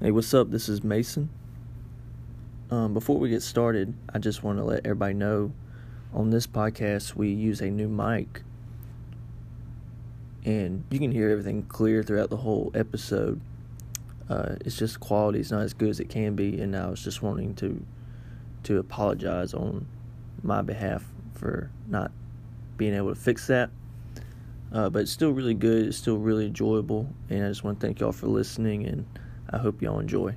Hey, what's up? This is Mason. Um, before we get started, I just want to let everybody know on this podcast we use a new mic, and you can hear everything clear throughout the whole episode. Uh, it's just quality is not as good as it can be, and I was just wanting to to apologize on my behalf for not being able to fix that. Uh, but it's still really good. It's still really enjoyable, and I just want to thank y'all for listening, and I hope y'all enjoy.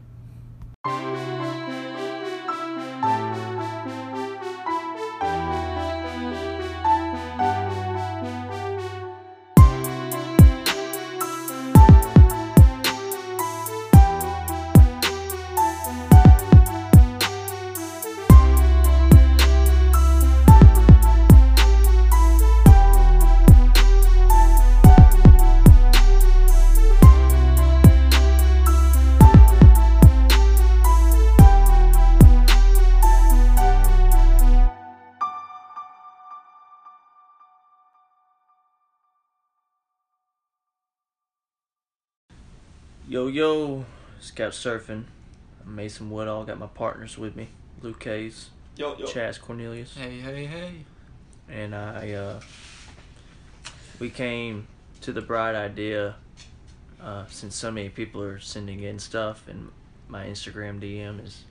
Yo yo, Couch Surfing. I'm Mason Woodall. Got my partners with me, Luke Hayes, Yo, yo. Chaz Cornelius, Hey, hey, hey. and I. Uh, we came to the bright idea uh, since so many people are sending in stuff, and my Instagram DM is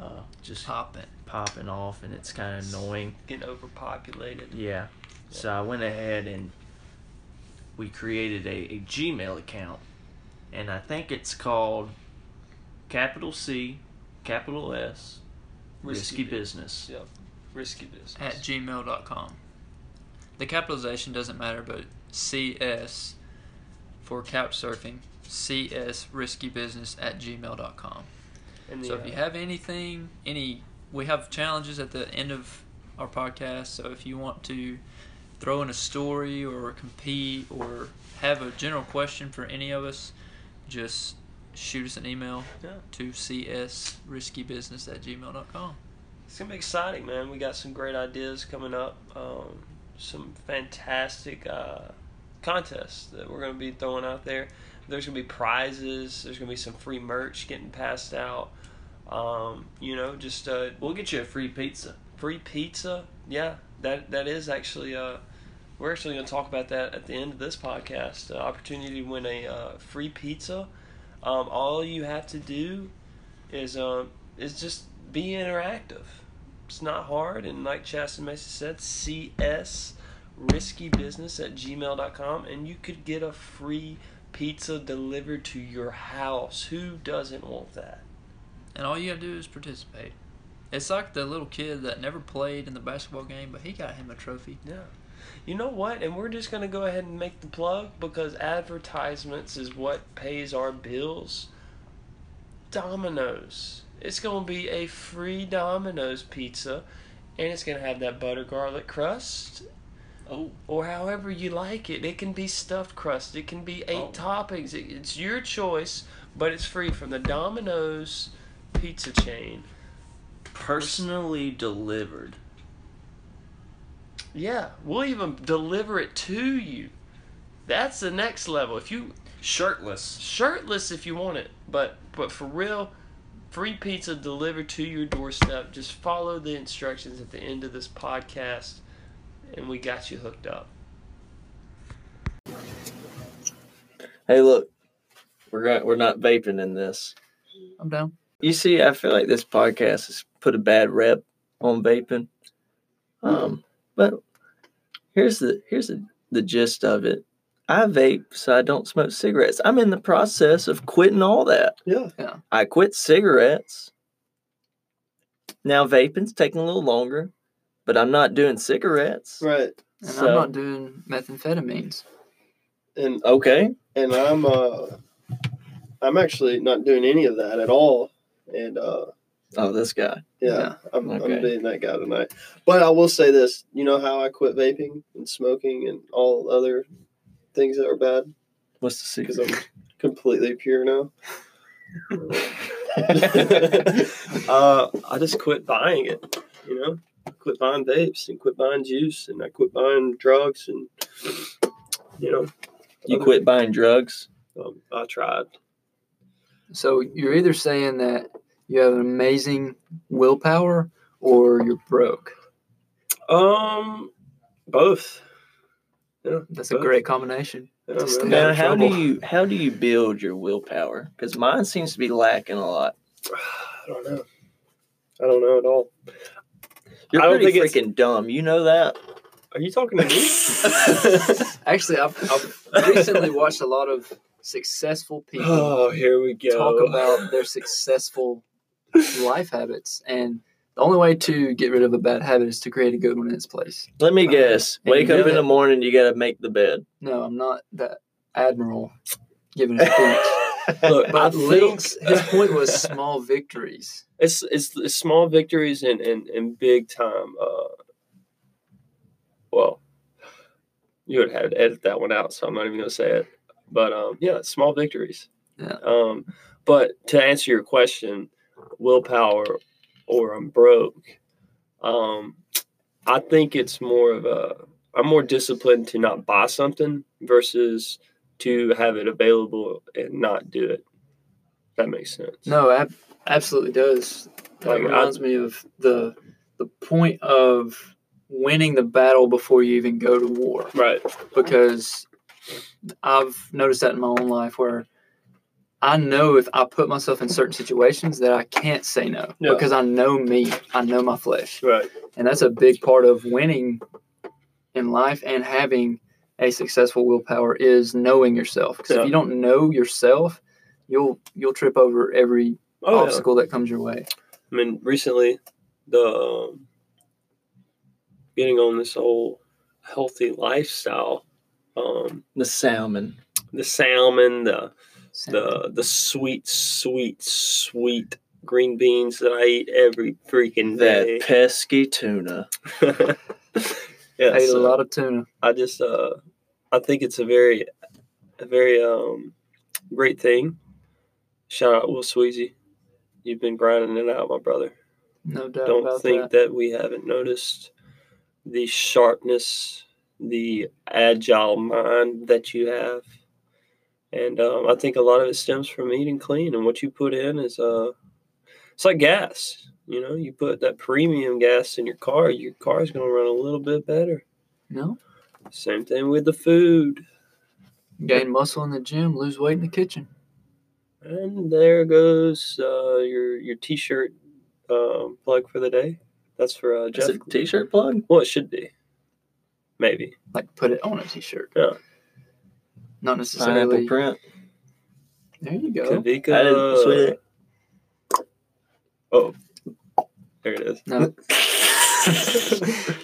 uh, just Pop it. popping off, and it's kind of annoying. Getting overpopulated. Yeah. So I went ahead and we created a, a Gmail account. And I think it's called capital C, capital S, Risky, Risky Business. Yep. Risky business. At gmail.com. The capitalization doesn't matter, but CS for couch surfing, CS risky business at gmail.com. and the, So if you uh, have anything, any, we have challenges at the end of our podcast. So if you want to throw in a story or compete or have a general question for any of us, just shoot us an email yeah, to csriskybusiness at gmail.com. it's gonna be exciting, man. We got some great ideas coming up. Um, some fantastic uh, contests that we're gonna be throwing out there. There's gonna be prizes. There's gonna be some free merch getting passed out. Um, you know, just uh, We'll get you a free pizza. free pizza. Yeah, that that is actually. Uh, we're actually going to talk about that at the end of this podcast. The opportunity to win a uh, free pizza. Um, all you have to do is um, is just be interactive. It's not hard, and like Chaz and Mason said, CS riskybusiness at gmail.com, and you could get a free pizza delivered to your house. Who doesn't want that? And all you gotta do is participate. It's like the little kid that never played in the basketball game, but he got him a trophy. Yeah. You know what? And we're just going to go ahead and make the plug because advertisements is what pays our bills. Domino's. It's going to be a free Domino's pizza and it's going to have that butter garlic crust Oh, or however you like it. It can be stuffed crust, it can be eight Oh. toppings. It, it's your choice, but it's free from the Domino's pizza chain. personally delivered. Yeah, we'll even deliver it to you. That's the next level. If you Shirtless. shirtless if you want it, but but for real, free pizza delivered to your doorstep. Just follow the instructions at the end of this podcast, and we got you hooked up. Hey, look, we're going, we're not vaping in this. I'm down. You see, I feel like this podcast has put a bad rep on vaping. Um, but here's the here's the, the gist of it. I vape so I don't smoke cigarettes. I'm in the process of quitting all that. Yeah. yeah. I quit cigarettes. Now vaping's taking a little longer, but I'm not doing cigarettes. Right. And So- I'm not doing methamphetamines. And Okay. and I'm uh I'm actually not doing any of that at all. And uh Oh, this guy. yeah, Yeah. I'm, Okay. I'm being that guy tonight. But I will say this, you know how I quit vaping and smoking and all other things that are bad? What's the Because secret? I'm completely pure now. uh, I just quit buying it, you know? Quit buying vapes and quit buying juice and I quit buying drugs and you know You quit buying drugs. um, I tried. So you're either saying that you have an amazing willpower or you're broke. Um, both. Yeah, That's a great combination. Yeah, to stay man. out Now, of how do you how do you build your willpower? Because mine seems to be lacking a lot. I don't know. I don't know at all. You're I don't pretty think it's- freaking dumb. You know that. Are you talking to me? Actually, I've, I've recently watched a lot of successful people oh, here we go. talk about their successful life habits, and the only way to get rid of a bad habit is to create a good one in its place. Let me guess. Wake up in the morning. You got to make the bed. No, I'm not that admiral giving a speech. Look, But little, think his point was small victories. it's, it's it's small victories and and, and big time. Uh, well, you would have to edit that one out, so I'm not even gonna say it. But um, yeah, small victories. Yeah. Um, but to answer your question, willpower or I'm broke. Um, I think it's more of a. I'm more disciplined to not buy something versus to have it available and not do it. That makes sense. No, ab- absolutely does. That Like, I- reminds me of the the point of winning the battle before you even go to war. Right. because I've noticed that in my own life where I know if I put myself in certain situations that I can't say no Yeah. because I know me, I know my flesh. Right. And that's a big part of winning in life and having a successful willpower is knowing yourself. Because Yeah. if you don't know yourself, you'll you'll trip over every Oh, yeah. obstacle that comes your way. I mean, recently, the um, getting on this whole healthy lifestyle, um, The salmon. the salmon, the So, the the sweet, sweet, sweet green beans that I eat every freaking day. That pesky tuna. yeah, I so a lot of tuna. I just uh, I think it's a very, a very um, great thing. Shout out Will Sweezy, you've been grinding it out, my brother. No doubt don't think that. that. we haven't noticed the sharpness, the agile mind that you have. And um, I think a lot of it stems from eating clean. And what you put in is uh, it's like gas. You know, you put that premium gas in your car, your car is going to run a little bit better. No, Same thing with the food. gain muscle in the gym, lose weight in the kitchen. And there goes uh, your your t-shirt um, plug for the day. That's for uh, Is Jeff. it t-shirt plug? Well, it should be. Maybe. like put it on a t-shirt. Yeah. Not Pineapple necessarily. print. There you go. Kavika. I didn't sweet Oh, there it is. No,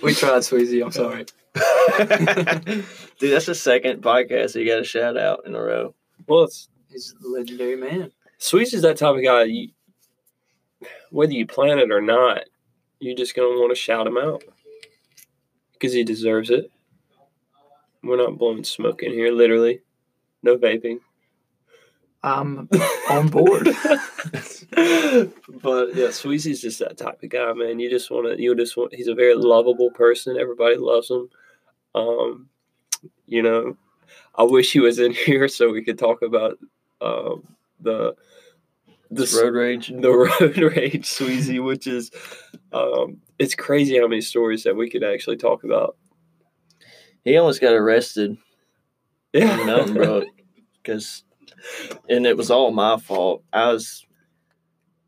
we tried Sweezy. I'm sorry. Dude, that's the second podcast you got to shout out in a row. Well, it's He's a legendary man. Sweets is that type of guy. You, whether you plan it or not, you're just gonna want to shout him out because he deserves it. We're not blowing smoke in here, literally. No vaping. I'm on board. but yeah, Sweezy's just that type of guy, man. You just want to, you just want. He's a very lovable person. Everybody loves him. Um, you know, I wish he was in here so we could talk about um, the the This road rage. the road rage Sweezy, which is um, it's crazy how many stories that we could actually talk about. He almost got arrested Yeah, Brook because, and it was all my fault. I was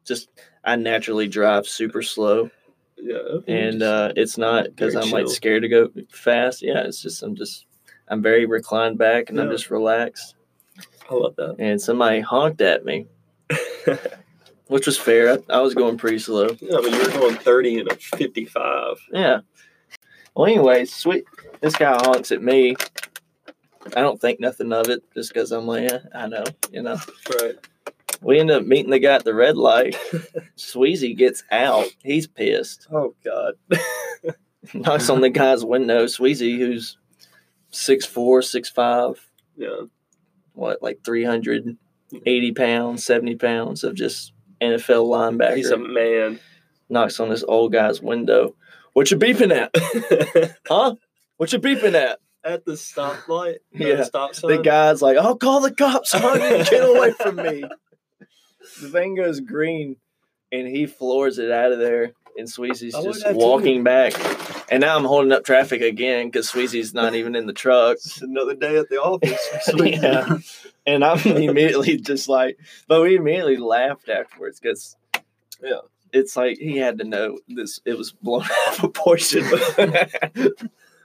just I naturally drive super slow, yeah, and uh, it's not because I'm like scared to go fast. Yeah, it's just I'm just I'm very reclined back and I'm just relaxed. I love that. And somebody honked at me, which was fair. I, I was going pretty slow. Yeah, but you were going thirty and a fifty-five. Yeah. Well, anyway, sweet. This guy honks at me. I don't think nothing of it just because I'm like, yeah, I know, you know. Right. We end up meeting the guy at the red light. Sweezy gets out. He's pissed. Oh God. Knocks on the guy's window. Sweezy, who's 6'4, 6'5, Yeah. what, like 380 pounds, 70 pounds of just NFL linebacker. He's a man. knocks on this old guy's window. What you beeping at? Huh? What you beeping at? At the stoplight. Yeah. The stop sign. The guy's like, I'll call the cops on you. Get away from me. the thing goes green, and he floors it out of there, and Sweezy's I just walking back. And now I'm holding up traffic again because Sweezy's not even in the truck. It's another day at the office. yeah. And I'm immediately just like, but we immediately laughed afterwards because, Yeah. it's like he had to know this. It was blown out of proportion.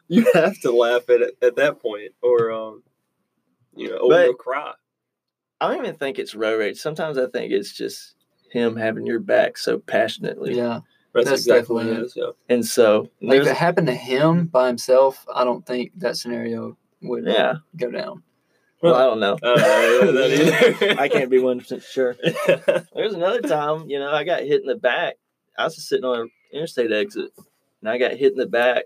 You have to laugh at it at that point, or um, you know, or But- you'll cry. I don't even think it's road rage. Sometimes I think it's just him having your back so passionately. Yeah. That's, That's exactly what definitely it is. Yeah. And so Like if it happened to him by himself, I don't think that scenario would yeah. go down. Well, I don't know. I don't know that. I can't be one percent sure. There's another time, you know, I got hit in the back. I was just sitting on an interstate exit, and I got hit in the back,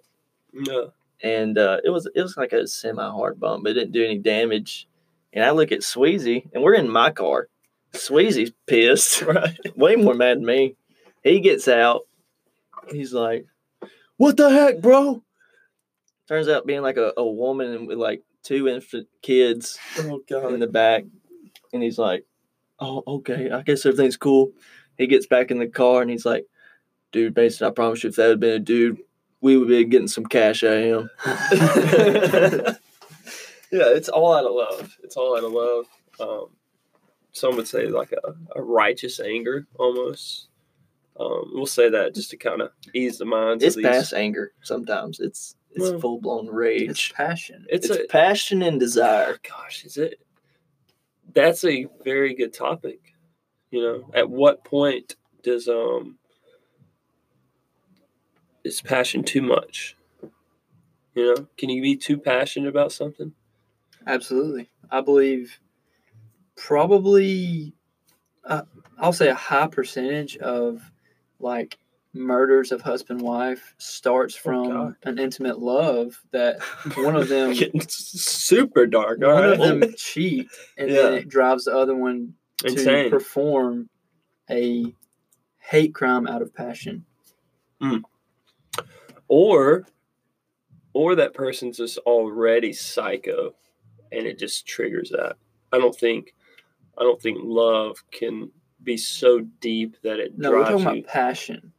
no. And uh, it was it was like a semi hard bump, but it didn't do any damage. And I look at Sweezy, and we're in my car. Sweezy's pissed, Right. way more mad than me. He gets out. He's like, "What the heck, bro?" Turns out being like a, a woman with like two infant kids Oh in the back, and he's like, "Oh, okay, I guess everything's cool." He gets back in the car and he's like, "Dude, Mason, I promise you, if that had been a dude, we would be getting some cash out of him." yeah, it's all out of love. It's all out of love. Um, some would say like a, a righteous anger almost. Um, we'll say that just to kind of ease the minds. It's of these. past anger. Sometimes it's it's Well, full blown rage. It's passion. It's, It's, a passion and desire. gosh, is it? That's a very good topic. You know, at what point does um is passion too much? You know, can you be too passionate about something? Absolutely. I believe probably, uh, I'll say a high percentage of like murders of husband wife starts from God. an intimate love that one of them Getting super dark. All one right, of them cheat and then it drives the other one to insane. perform a hate crime out of passion. Or or that person's just already psycho and it just triggers that i don't think i don't think love can be so deep that it No, we're talking you about passion,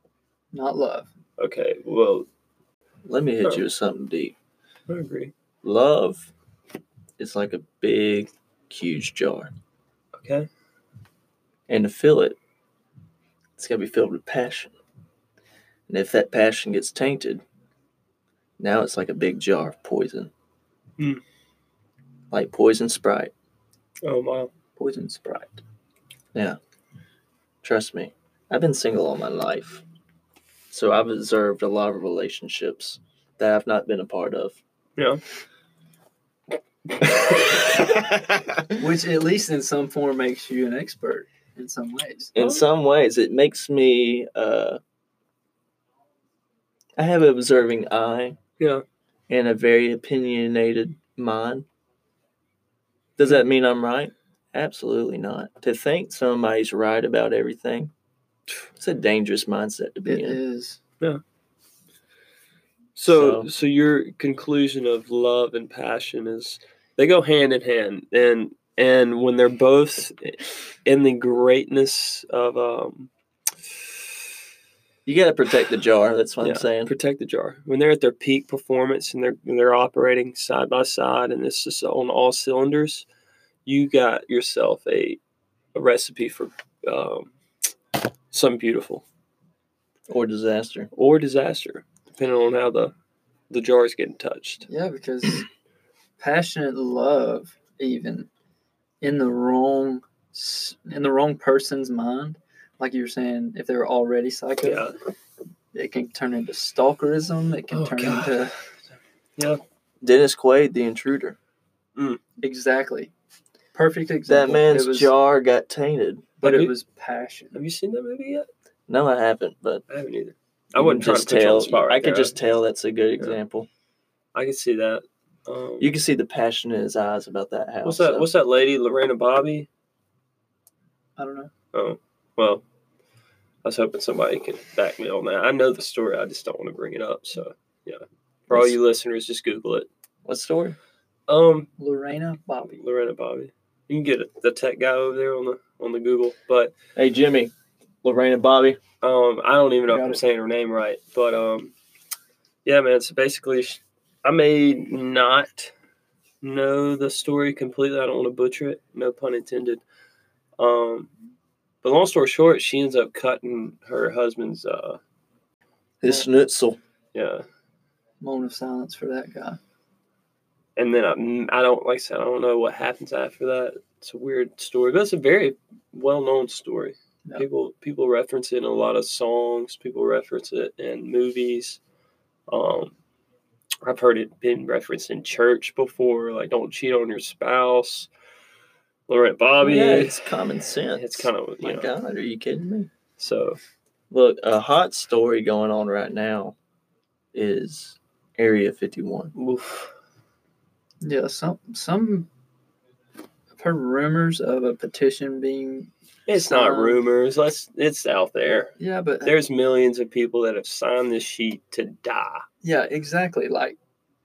not love. okay well Let me hit you with something deep. i agree Love is like a big, huge jar, okay and to fill it, it's got to be filled with passion. And if that passion gets tainted, now it's like a big jar of poison. Hmm. Like poison Sprite. oh wow Poison Sprite. Yeah. Trust me, I've been single all my life. So I've observed a lot of relationships that I've not been a part of. yeah Which at least in some form makes you an expert in some ways. In some ways, it makes me, uh, I have an observing eye yeah and a very opinionated mind. Does that mean I'm right? Absolutely not. To think somebody's right about everything, it's a dangerous mindset to be It in. is. so So- so your conclusion of love and passion is they go hand in hand and and when they're both in the greatness of um You got to protect the jar. That's what Yeah, I'm saying. protect the jar when they're at their peak performance and they're when they're operating side by side and this is on all cylinders you got yourself a a recipe for um, something beautiful Or disaster. or disaster depending on how the the jar is getting touched Yeah, because passionate love, even in the wrong in the wrong person's mind, like you were saying, if they're already psycho, yeah it can turn into stalkerism. It can Oh, turn God. into Dennis Quaid, the intruder. exactly perfect example. That man's was, jar got tainted. but Have it you- was passion. have you seen that movie yet No, I haven't, but i haven't either i you wouldn't can try to put you on the spot right I could there. just tell that's a good example. i can see that um, You can see the passion in his eyes about that house. what's that so- what's that lady lorena bobby I don't know. Oh, well, I was hoping somebody can back me on that. I know the story, I just don't want to bring it up. So, yeah. For all you listeners, just Google it. What story? Um, Lorena Bobby. Lorena Bobby. You can get it, the tech guy over there on the on the Google, but Hey, Jimmy, Lorraine and Bobby. um, I don't even know if I'm it. saying her name right. But um, yeah, man. So basically, I may not know the story completely. I don't want to butcher it. No pun intended. Um, but long story short, she ends up cutting her husband's uh, His schnitzel. yeah. Moment of silence for that guy. and then I, I don't like I said I don't know what happens after that. It's a weird story, but it's a very well known story. Yeah. People people reference it in a lot of songs. People reference it in movies. Um, I've heard it been referenced in church before, like "Don't cheat on your spouse." Laurent Bobby. yeah, it's common sense. It's kind of you My know. God, are you kidding me? So Look, a hot story going on right now is Area 51. oof. Yeah, some some. I've heard rumors of a petition being. it's not Um, rumors. Let's it's out there. Yeah, but There's millions of people that have signed this sheet to die. yeah, exactly. Like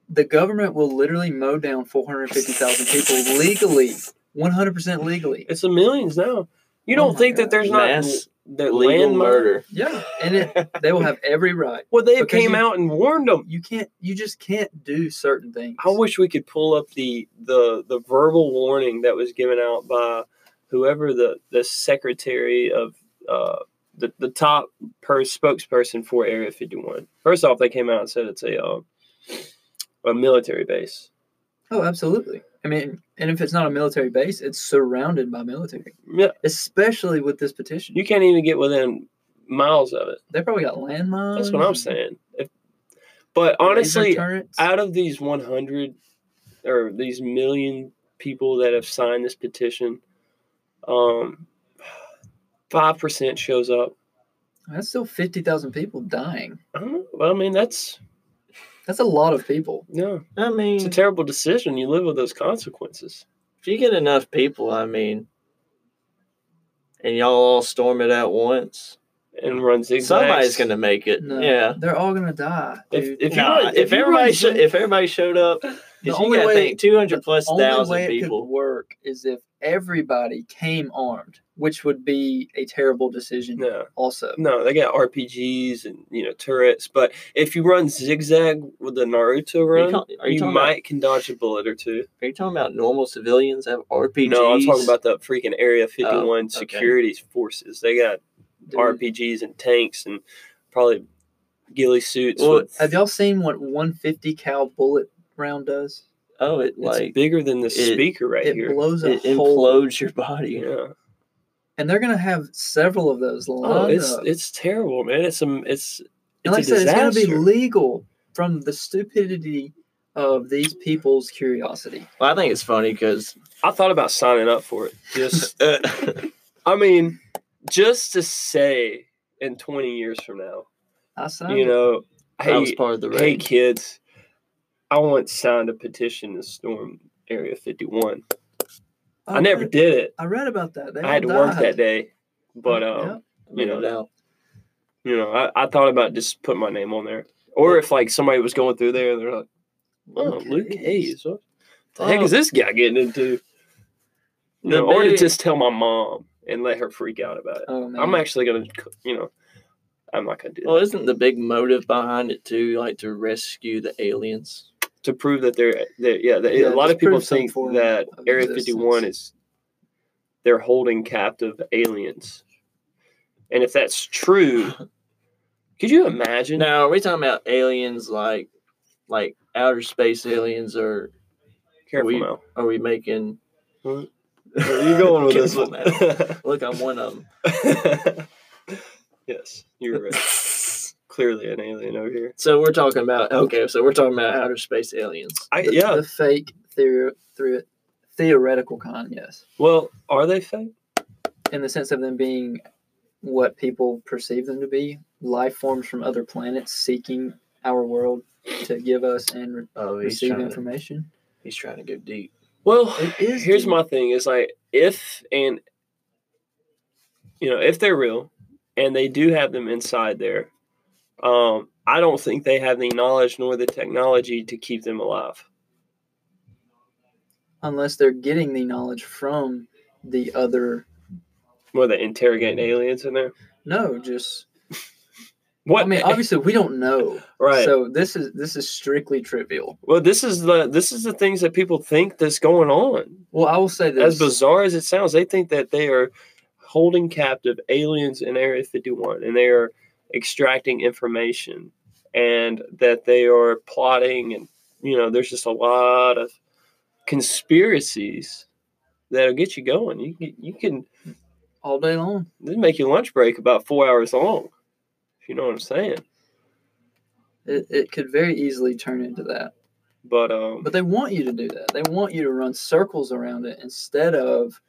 the government will literally mow down 450,000 people legally, 100% legally. It's a millions now. You Oh don't my think that God. there's Mass not the Legal land murder. Yeah, and it, they will have every right. Well, they came you- out and warned them. You can't. You just can't do certain things. I wish we could pull up the the the verbal warning that was given out by whoever the the secretary of uh the the top per spokesperson for Area 51. First off, they came out and said it's a uh, a military base. Oh, absolutely. I mean, and if it's not a military base, it's surrounded by military, Yeah, especially with this petition. you can't even get within miles of it. they probably got landmines. That's what I'm saying. If, but honestly, out of these 100 or these million people that have signed this petition, um, five percent shows up. that's still fifty thousand people dying. I don't know. Well, I mean, that's That's a lot of people. no, I mean, it's a terrible decision. You live with those consequences. if you get enough people, I mean, and y'all all storm it at once, And run zigzags. somebody's going to make it. No, Yeah. they're all gonna die. If- dude. if you Nah, if, if everybody run sho- zig- if everybody showed up, The because you only got to way- think two hundred plus the only thousand way people. work is if everybody came armed, which would be a terrible decision. No, Also, no, they got RPGs and you know turrets. But if you run zigzag with the Naruto Are you, run, are you you might can dodge a bullet or two. Are you talking about normal civilians have RPGs? No, I'm talking about the freaking Area 51 Oh, okay. security forces. They got dude, RPGs and tanks and probably ghillie suits. Well, with, have y'all seen what 150 cal bullet round does? Oh, it it's like bigger than the it- speaker right it here. blows a it hole, implodes your body. Yeah. and they're gonna have several of those oh, lined Oh, it's up. it's terrible, man. It's some it's it's and like I a said, it's gonna be legal from the stupidity of these people's curiosity. Well, I think it's funny because I thought about signing up for it. Just uh, I mean, just to say in 20 years from now, I saw you know, I was hey, part of the hey kids, I once signed a petition to storm Area 51. I never read, did it. I read about that. They I had to work that day, but um, Yeah. you know, no you know, I, I thought about just putting my name on there, or if like somebody was going through there, they're like, "Oh, Luke Hayes, what the heck Oh. is this guy getting into?" You know, or to just tell my mom and let her freak out about it. Oh I'm actually gonna, you know, I'm not gonna do that Well, isn't the big motive behind it too, like to rescue the aliens? To prove that they're, yeah, they, Yeah, a lot of people think that Area existence. 51 is they're holding captive aliens, and if that's true, could you imagine? Now, are we talking about aliens like like outer space aliens, or Careful we- now. are we making? Where are you going with this one? Look, I'm one of them. yes, you're right. Clearly an alien over here. So we're talking about okay. So we're talking about outer space aliens. I, the, yeah. the fake theor- theor- theoretical kind, yes, Well, are they fake? in the sense of them being what people perceive them to be, life forms from other planets seeking our world to give us and re- Oh, receive trying. To, information. he's trying to go deep. Well, It is here's deep. my thing: is like if and you know if they're real and they do have them inside there, um, I don't think they have the knowledge nor the technology to keep them alive. unless they're getting the knowledge from the other. Were they interrogating aliens in there? No, just What? I mean, obviously we don't know. right. So this is this is strictly trivial. well, this is the this is the things that people think that's going on. Well, I will say this. As bizarre as it sounds, they think that they are holding captive aliens in Area 51 and they are extracting information and that they are plotting and you know there's just a lot of conspiracies that'll get you going. You can- you can all day long. this make your lunch break about 4 hours long. If you know what I'm saying. It, it could very easily turn into that. But um But they want you to do that. They want you to run circles around it instead of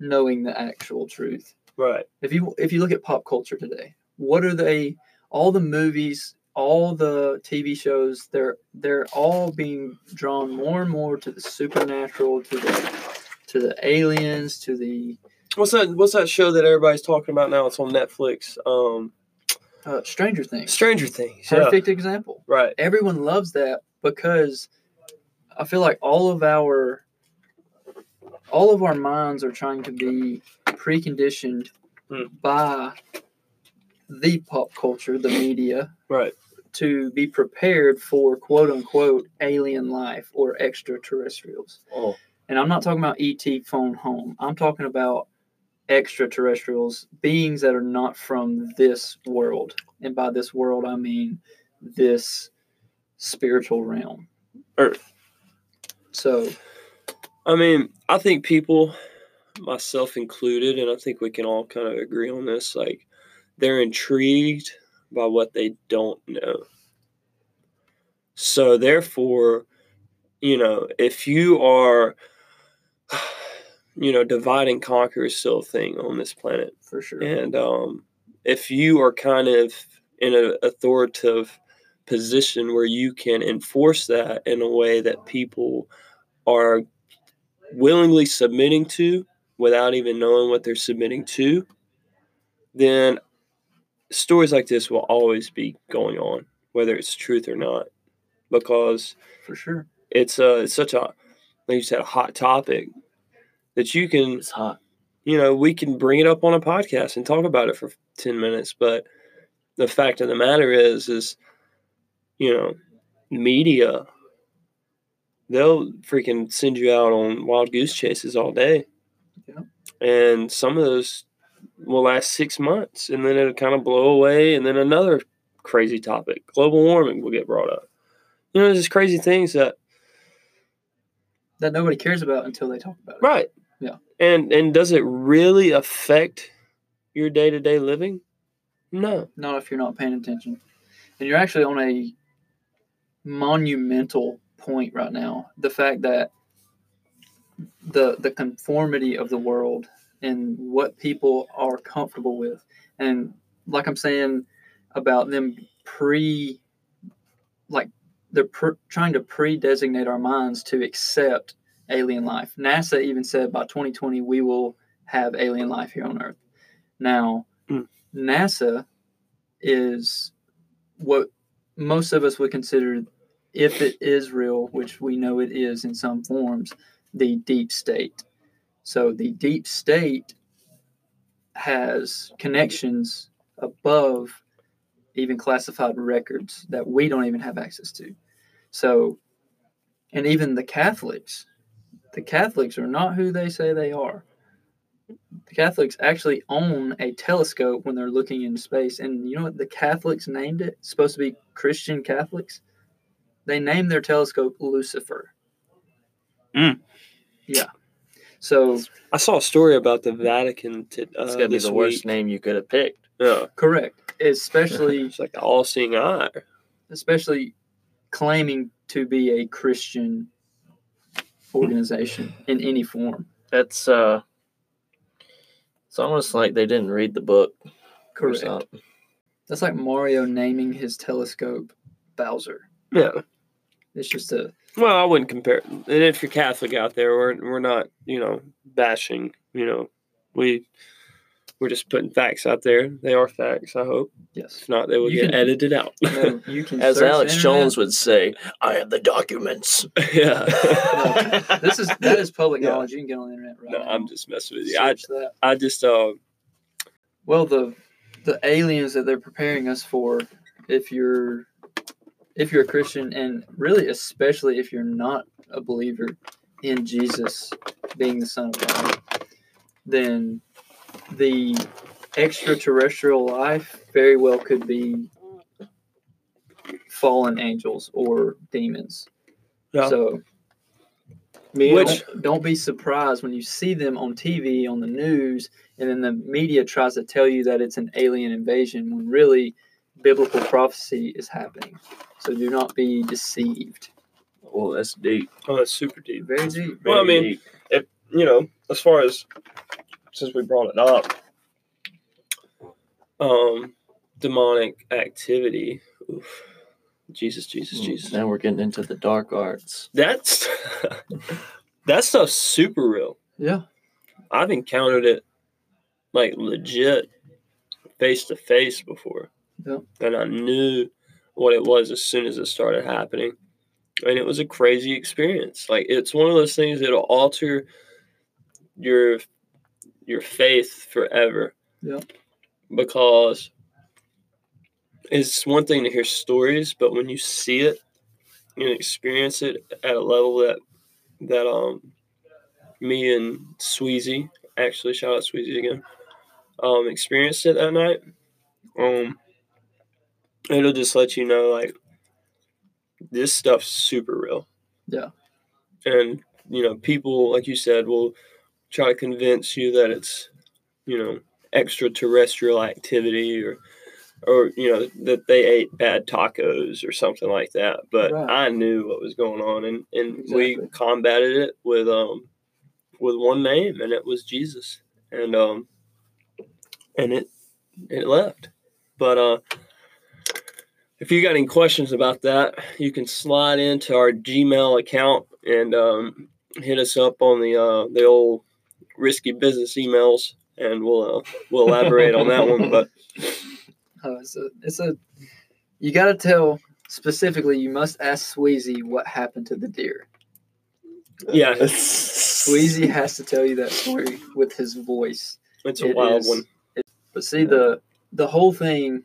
knowing the actual truth. right. If you if you look at pop culture today, what are they all the movies, all the TV shows, they're they're all being drawn more and more to the supernatural, to the to the aliens, to the What's that what's that show that everybody's talking about now? It's on Netflix. Um uh, Stranger Things. Stranger Things. Yeah. Perfect example. Right. everyone loves that because I feel like all of our all of our minds are trying to be preconditioned Hmm. by the pop culture, the media, Right. to be prepared for quote unquote alien life or extraterrestrials. Oh. And I'm not talking about ET phone home. I'm talking about extraterrestrials, beings that are not from this world. And by this world, I mean this spiritual realm. Earth. So, I mean, I think people, myself included, and I think we can all kind of agree on this, like they're intrigued by what they don't know. So therefore, you know, if you are you know, divide and conquer is still a thing on this planet. for sure. And um, if you are kind of in an authoritative position where you can enforce that in a way that people are willingly submitting to without even knowing what they're submitting to, then stories like this will always be going on, whether it's truth or not, because For sure. it's a it's such a like you said a hot topic that you can It's hot. you know, we can bring it up on a podcast and talk about it for 10 minutes. But the fact of the matter is, is, you know, media, they'll freaking send you out on wild goose chases all day. Yeah. And some of those will last six months and then it'll kind of blow away. And then another crazy topic, global warming, will get brought up. You know, there's just crazy things that That nobody cares about until they talk about it. Right. Yeah. And and does it really affect your day to day living? No. Not if you're not paying attention. And you're actually on a monumental point right now. The fact that the the conformity of the world and what people are comfortable with. And like I'm saying about them pre like they're pr- trying to pre-designate our minds to accept alien life. NASA even said by 2020 we will have alien life here on Earth. Now, Hmm. NASA is what most of us would consider, if it is real, which we know it is in some forms, the deep state. So the deep state has connections above even classified records that we don't even have access to. So, and even the Catholics, the Catholics are not who they say they are. The Catholics actually own a telescope when they're looking into space. And you know what the Catholics named it? It's supposed to be Christian Catholics. They named their telescope Lucifer. Mm. Yeah. So, I saw a story about the Vatican. T- uh, It's gonna be this the worst week. name you could have picked. Yeah. correct. Especially It's like the all seeing eye. especially claiming to be a Christian organization in any form. That's uh it's almost like they didn't read the book. Correct. That's like Mario naming his telescope Bowser. Yeah. It's just a Well, I wouldn't compare. And if you're Catholic out there, we're we're not, you know, bashing. You know, we we're just putting facts out there. They are facts. I hope. Yes. If not, they will You get can- edited out. No, you can As Alex the Jones would say, I have the documents. yeah. This is that is public Yeah. knowledge. You can get on the internet right no, now. I'm just messing with you. I, that. I just uh, Well, the the aliens that they're preparing us for, if you're if you're a Christian, and really especially if you're not a believer in Jesus being the Son of God, then the extraterrestrial life very well could be fallen angels or demons. Yeah. So me don't, don't be surprised when you see them on TV, on the news, and then the media tries to tell you that it's an alien invasion when really biblical prophecy is happening. So do not be deceived. Well, that's deep. oh, that's super deep. Very deep. Well, I mean, deep. you know, as far as since we brought it up, um, demonic activity. Oof. Jesus, Jesus, Jesus. now we're getting into the dark arts. That's that stuff's super real. Yeah. I've encountered it like legit face to face before. Yeah. And I knew what it was as soon as it started happening. And it was a crazy experience. Like it's one of those things that'll alter your your faith forever. Yeah. Because it's one thing to hear stories, but when you see it and experience it at a level that that um me and Sweezy, actually shout out Sweezy again, um, experienced it that night. Um, it'll just let you know like this stuff's super real. Yeah. And you know, people like you said will try to convince you that it's you know extraterrestrial activity or or you know that they ate bad tacos or something like that. But Right. I knew what was going on, and and we combated it with um with one name, and it was Jesus, and um and it it left. But uh, if you got any questions about that, you can slide into our Gmail account and um, hit us up on the uh, the old risky business emails, and we'll uh, we'll elaborate on that one. But Uh, it's a, it's a you got to tell specifically. You must ask Sweezy what happened to the deer. yeah, Sweezy has to tell you that story with his voice. it's a It wild is- one. But see the the whole thing,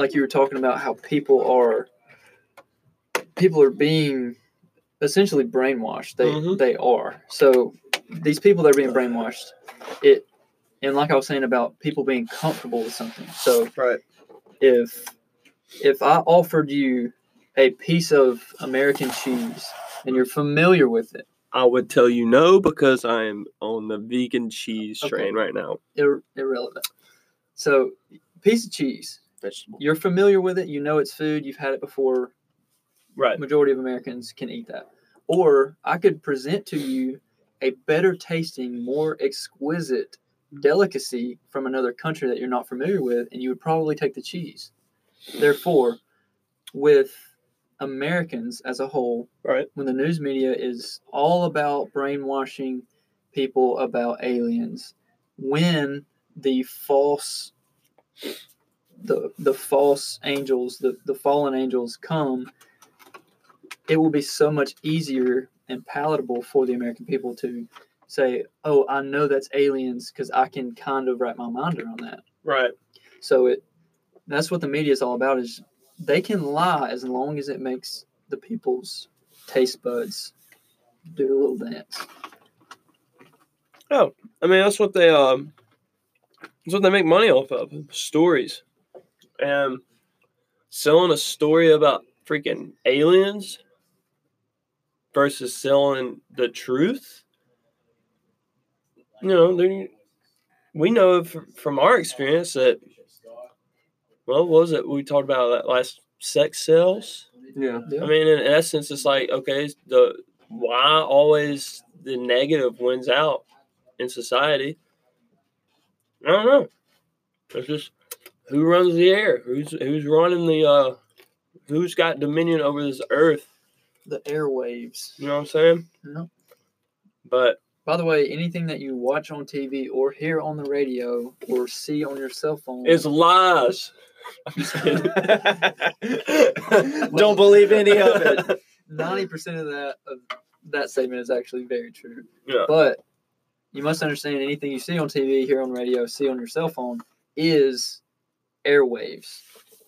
like you were talking about, how people are people are being essentially brainwashed. They Mhm. they are. So these people that are being brainwashed, it and like I was saying about people being comfortable with something. So Right. if if I offered you a piece of American cheese and you're familiar with it, I would tell you no because I am on the vegan cheese Okay. train right now. ir- irrelevant. So piece of cheese, Vegetable. you're familiar with it, you know it's food, you've had it before, Right. majority of Americans can eat that. Or I could present to you a better tasting, more exquisite delicacy from another country that you're not familiar with, and you would probably take the cheese. Therefore, with Americans as a whole, Right. when the news media is all about brainwashing people about aliens, when the false the the false angels, the, the fallen angels come, it will be so much easier and palatable for the American people to say, "Oh, I know that's aliens because I can kind of wrap my mind around that." Right. So it that's what the media is all about is they can lie as long as it makes the people's taste buds do a little dance. Oh, I mean, that's what they um, that's what they make money off of stories, and selling a story about freaking aliens versus selling the truth. You know, we know from our experience that. Well, what was it we talked about that last sex sales? Yeah. Yeah. I mean, in essence, it's like okay, the why always the negative wins out in society. I don't know. It's just who runs the air, who's who's running the, uh, who's got dominion over this earth. The airwaves. You know what I'm saying? Yeah. But By the way, anything that you watch on TV or hear on the radio or see on your cell phone is lies. I'm just kidding. Don't believe any of it. ninety percent of that of that statement is actually very true. Yeah. But you must understand anything you see on TV, hear on radio, see on your cell phone is airwaves.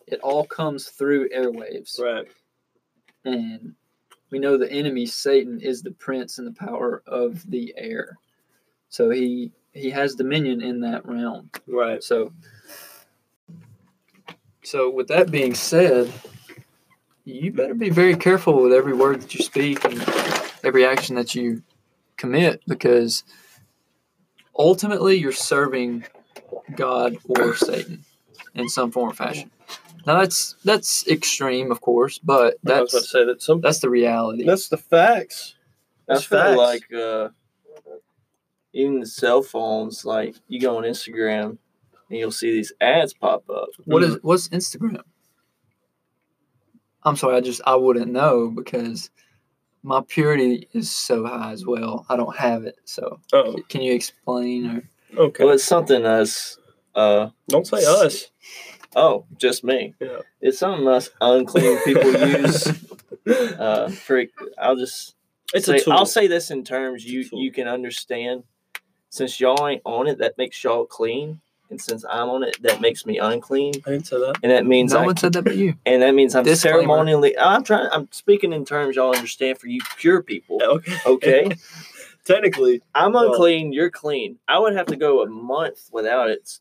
It all comes through airwaves. Right. And we know the enemy, Satan, is the prince and the power of the air. So he he has dominion in that realm. Right. So so with that being said, you better be very careful with every word that you speak and every action that you commit because ultimately you're serving God or Satan in some form or fashion. Now that's that's extreme, of course, but I was about to that's say that some that's the reality. That's the facts. I That's feel facts. like uh, even the cell phones, like you go on Instagram and you'll see these ads pop up. What is what's Instagram? I'm sorry, I just I wouldn't know because my purity is so high as well. I don't have it. So Oh, can you explain or okay. Well, it's something us. Uh, Don't say us. oh, just me. Yeah. It's something us unclean people use. Uh, for I'll just It's say, a tool. I'll say this in terms you you can understand. Since y'all ain't on it, that makes y'all clean, and since I'm on it, that makes me unclean, I didn't say that. and that means no I one said that but you. and that means I'm Disclaimer. ceremonially. I'm trying. I'm speaking in terms y'all understand for you pure people. Okay. Okay, Technically, I'm Well- unclean. You're clean. I would have to go a month without it,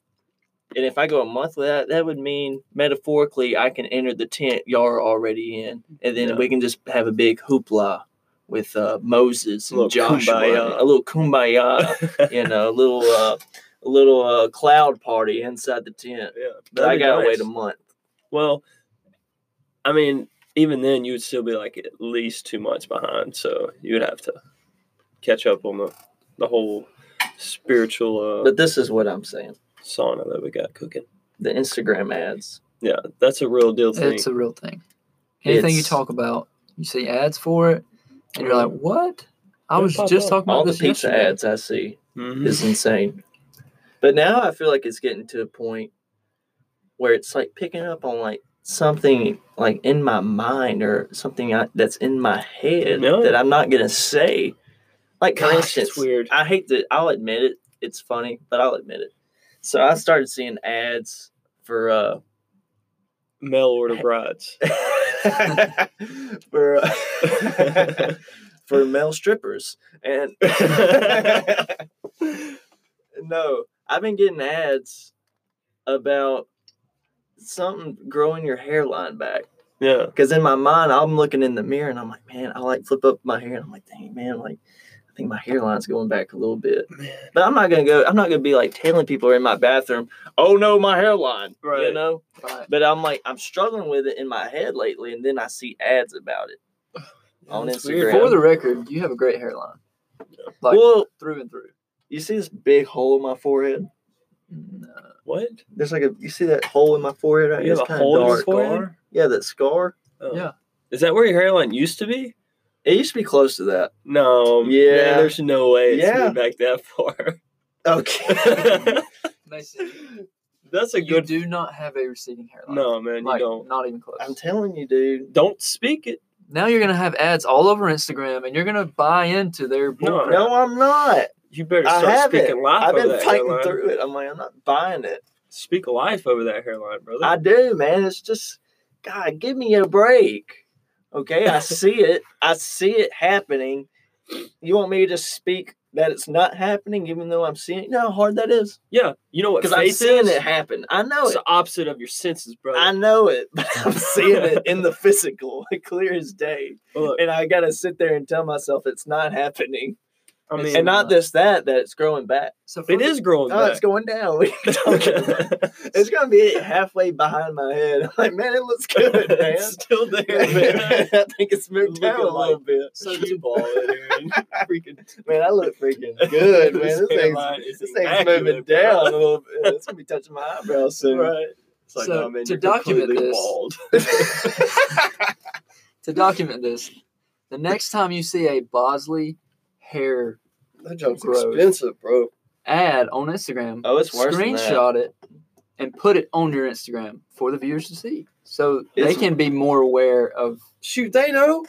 and if I go a month without, it, that would mean metaphorically I can enter the tent y'all are already in, and then Yeah. we can just have a big hoopla with uh, Moses and Joshua, kumbaya. a little kumbaya, you know, a little uh, a little uh, cloud party inside the tent. yeah. But I gotta nice. wait a month. Well, I mean, even then, you would still be like at least two months behind. So you would have to catch up on the the whole spiritual uh, But this is what I'm saying. Sauna that we got cooking. The Instagram ads. Yeah, that's a real deal thing. It's a real thing. Anything you talk about, you see ads for it, and you're like, "What? I was just up. talking about All the pizza yesterday." ads I see Mhm. is insane. But now I feel like it's getting to a point where it's like picking up on like something like in my mind or something I, that's in my head No. that I'm not gonna say. Like for Gosh, instance, it's weird. I hate that. I'll admit it. It's funny, but I'll admit it. So I started seeing ads for uh Mail order brides. for uh, for male strippers and no i've been getting ads about something growing your hairline back yeah. because in my mind i'm looking in the mirror and i'm like man i like flip up my hair and i'm like dang man like think my hairline's going back a little bit Man. but i'm not gonna go i'm not gonna be like telling people in my bathroom oh no my hairline Right. you know Right. but i'm like i'm struggling with it in my head lately and then i see ads about it on That's Instagram. weird. For the record, you have a great hairline, like well through and through. you see this big hole in my forehead No. What? there's like a you see that hole in my forehead right You It's have a kinda hole in your dark. forehead? yeah that scar Oh. Yeah. Is that where your hairline used to be? It used to be close to that No. Yeah. man, there's no way it's Yeah. moved back that far. okay Nice. That's a You good. do not have a receding hairline. No, man, you don't. Not even close. i'm telling you dude Don't speak it. now you're gonna have ads all over Instagram, and you're gonna buy into their No. bullcrap. no i'm not You better i start haven't speaking life i've been that fighting hairline. through it i'm like i'm not buying it Speak life over that hairline, brother. i do man it's just god give me a break okay i see it i see it happening you want me to speak that it's not happening even though i'm seeing you know how hard that is yeah, you know what because I'm seeing is? it happen. I know It's it. the opposite of your senses, bro. I know it, but I'm seeing it in the physical, clear as day. And I gotta sit there and tell myself it's not happening, I mean, and not just that that it's growing back. So for it the- is growing Oh, it's going down. What are you talking about? it's gonna be halfway behind my head. I'm like, man, it looks good, man. it's still there, man. I think it's moved down a little like- bit. So you ball in here and freaking Man, I look freaking good, man. This This thing's, this thing's moving down a little bit. It's gonna be touching my eyebrows soon. right. It's like, So, no, man, to document this- to document this, the next time you see a Bosley hair That junk's Gross. expensive, bro. Ad on Instagram. Oh, it's worse than that. Screenshot it and put it on your Instagram for the viewers to see, so they can be more aware of. Shoot, they know.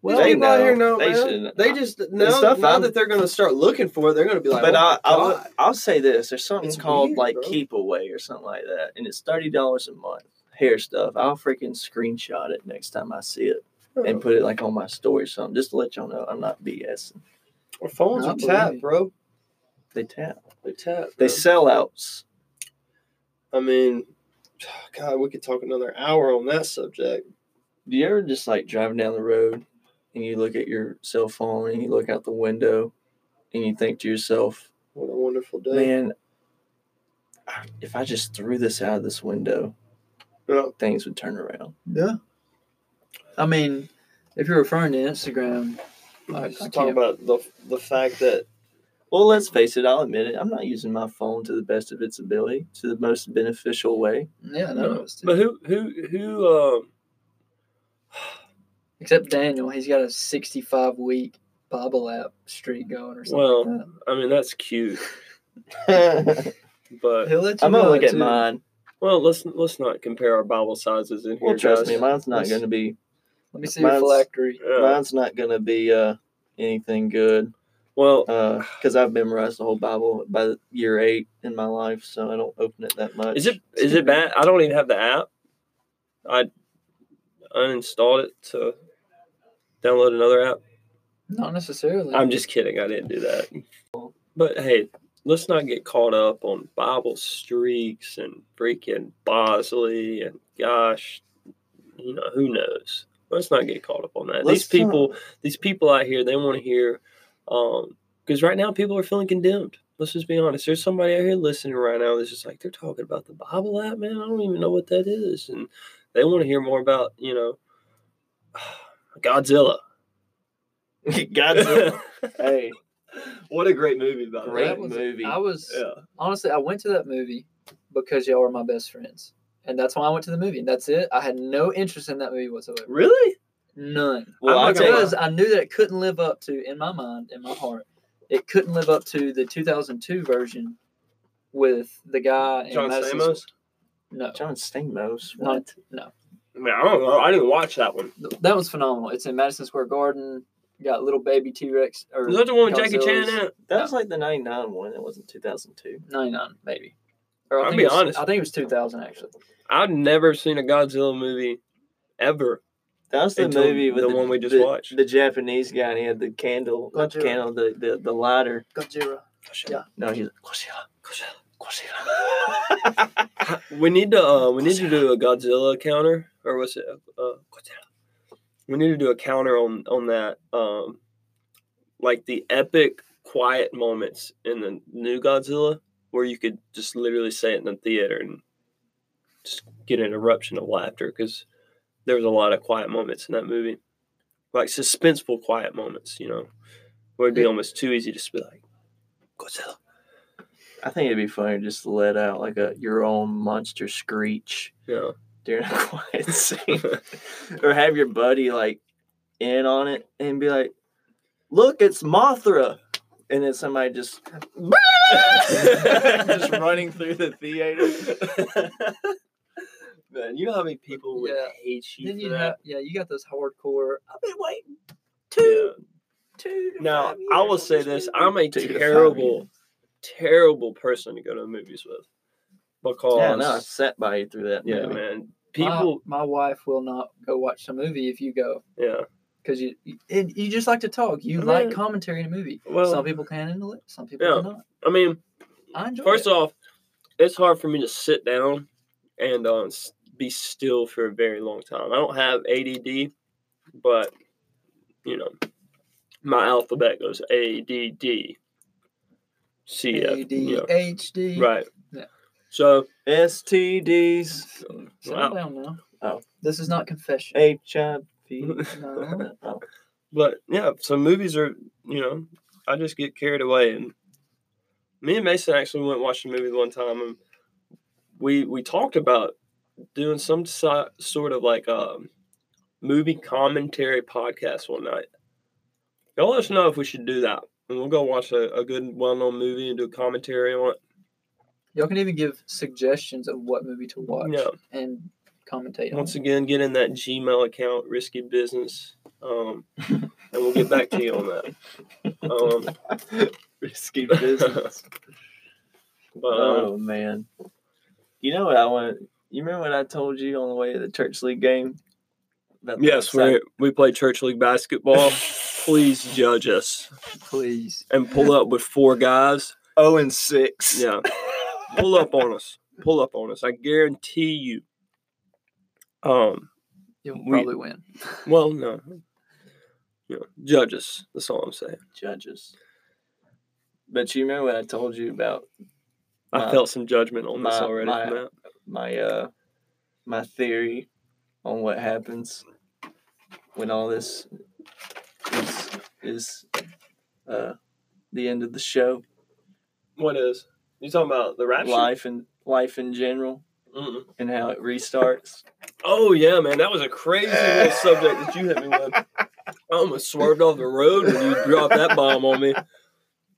Well, they people out know. here know, They man. should- They just now, stuff now I'm- that they're going to start looking for it, they're going to be like, but oh I, my I will, I'll say this: there's something It's called weird, like bro. Keep Away or something like that, and it's thirty dollars a month. Hair stuff. I'll freaking screenshot it next time I see it and put it like on my story or something, just to let y'all know I'm not BSing. Our phones I are tapped, bro. They tap. They tap. They bro. sellouts. I mean, God, we could talk another hour on that subject. Do you ever just like driving down the road and you look at your cell phone and you look out the window and you think to yourself, What a wonderful day. man, if I just threw this out of this window, Yeah. things would turn around. Yeah. I mean, if you're referring to Instagram, I, Just I talk can't. about the the fact that Well, let's face it, I'll admit it. I'm not using my phone to the best of its ability, to the most beneficial way. yeah, none of us do. But who who who um Except Daniel, he's got a 65 week Bible app streak going or something Well, like I mean that's cute, but I'm. He'll let you gonna look at mine. well let's let's not compare our Bible sizes in here. Well, trust guys. me, mine's not Let's- going to be. Let me see your Mine's- phylactery. Yeah. Mine's not going to be uh, anything good Well, because I've memorized the whole Bible by year eight in my life, so I don't open it that much. is it is it bad? I don't even have the app. I uninstalled it to download another app. Not necessarily. I'm just kidding. I didn't do that. But hey, let's not get caught up on Bible streaks and freaking Bosley and gosh, you know who knows. Let's not get caught up on that. Let's these people, these people out here, they want to hear, um, because right now people are feeling condemned. Let's just be honest. There's somebody out here listening right now that's just like they're talking about the Bible app, man. I don't even know what that is, and they want to hear more about you know Godzilla. Godzilla. hey, what a great movie, by. Great That was- movie. I was Yeah. honestly, I went to that movie because y'all were my best friends, and that's why I went to the movie. And that's it. I had no interest in that movie whatsoever. Really? None. Well, I'm I'll not tell you, because I knew that it couldn't live up to, in my mind, in my heart, it couldn't live up to the 2002 version with the guy John Madison Stamos? No, John Stamos. Not- no, I mean, I don't know. I didn't watch that one. That was phenomenal. It's in Madison Square Garden. Got little baby T Rex or Is that the one with Jackie Chan Godzilla's- in it? That was like the '99 one. It wasn't 2002. 99 maybe. Or I I'll think be it was- honest. I think it was 2000 actually. I've never seen a Godzilla movie ever. That was the movie with the one we just the, watched. The Japanese guy. and He had the candle, not the Godzilla. candle, the, the the lighter. Godzilla. Yeah. No, he's Godzilla. Godzilla. We need to uh, we need to do a Godzilla counter or what's it? Uh, Godzilla. We need to do a counter on on that. Um, like the epic quiet moments in the new Godzilla, where you could just literally say it in the theater and just get an eruption of laughter because there was a lot of quiet moments in that movie, like suspenseful quiet moments. You know, where it'd be almost too easy to just be like Godzilla. I think it'd be funny to just to let out like a your own monster screech Yeah. during a quiet scene, or have your buddy like in on it and be like, "Look, it's Mothra," and then somebody just just running through the theater. Man, you know how many people would Yeah. hate you Then for you that? have yeah, you got those hardcore. I've been waiting Yeah. two, two. to Now, five I will say this this. I'm a Two terrible, terrible person to go to the movies with because Yeah, no, I sat by you through that. yeah, movie. man, people, My, my wife will not go watch a movie if you go yeah. Because you you- and you just like to talk. You I like commentary in a movie. well- some people can handle it. Some people Yeah. cannot. I mean, I enjoy first it. off, it's hard for me to sit down and uh, be still for a very long time. I don't have ADD, but you know, my alphabet goes A D D C F. you know, ADHD. Right. Yeah. So STDs, Slow down now. Oh. This is not confession. HIV. No. Oh. But yeah, so movies are, you know, I just get carried away. And me and Mason actually went watching a movie one time, and we we talked about doing some so, sort of like um movie commentary podcast one night. Y'all let us know if we should do that. and we'll go watch a, a good, well-known movie and do a commentary on it. Y'all can even give suggestions of what movie to watch Yeah. and commentate on. Once again, get in that Gmail account, Risky Business, um, and we'll get back to you on that. Um, Risky business. but um, oh man. You know what I want? You remember what I told you on the way to the church league game? About yes, side- we we play church league basketball. Please judge us Please. and pull up with four guys. Oh and six. Yeah, pull up on us. Pull up on us. I guarantee you. Um. You'll We- probably win. Well, no. You know, judge us. That's all I'm saying. Judges. But you remember what I told you about I My- felt some judgment on this already. my- my uh my theory on what happens when all this is is uh the end of the show. What is? You talking about the rapture? Life and life in general Mm-mm. and how it restarts. Oh yeah, man, that was a crazy little subject that you hit me with. I almost swerved off the road when you dropped that bomb on me.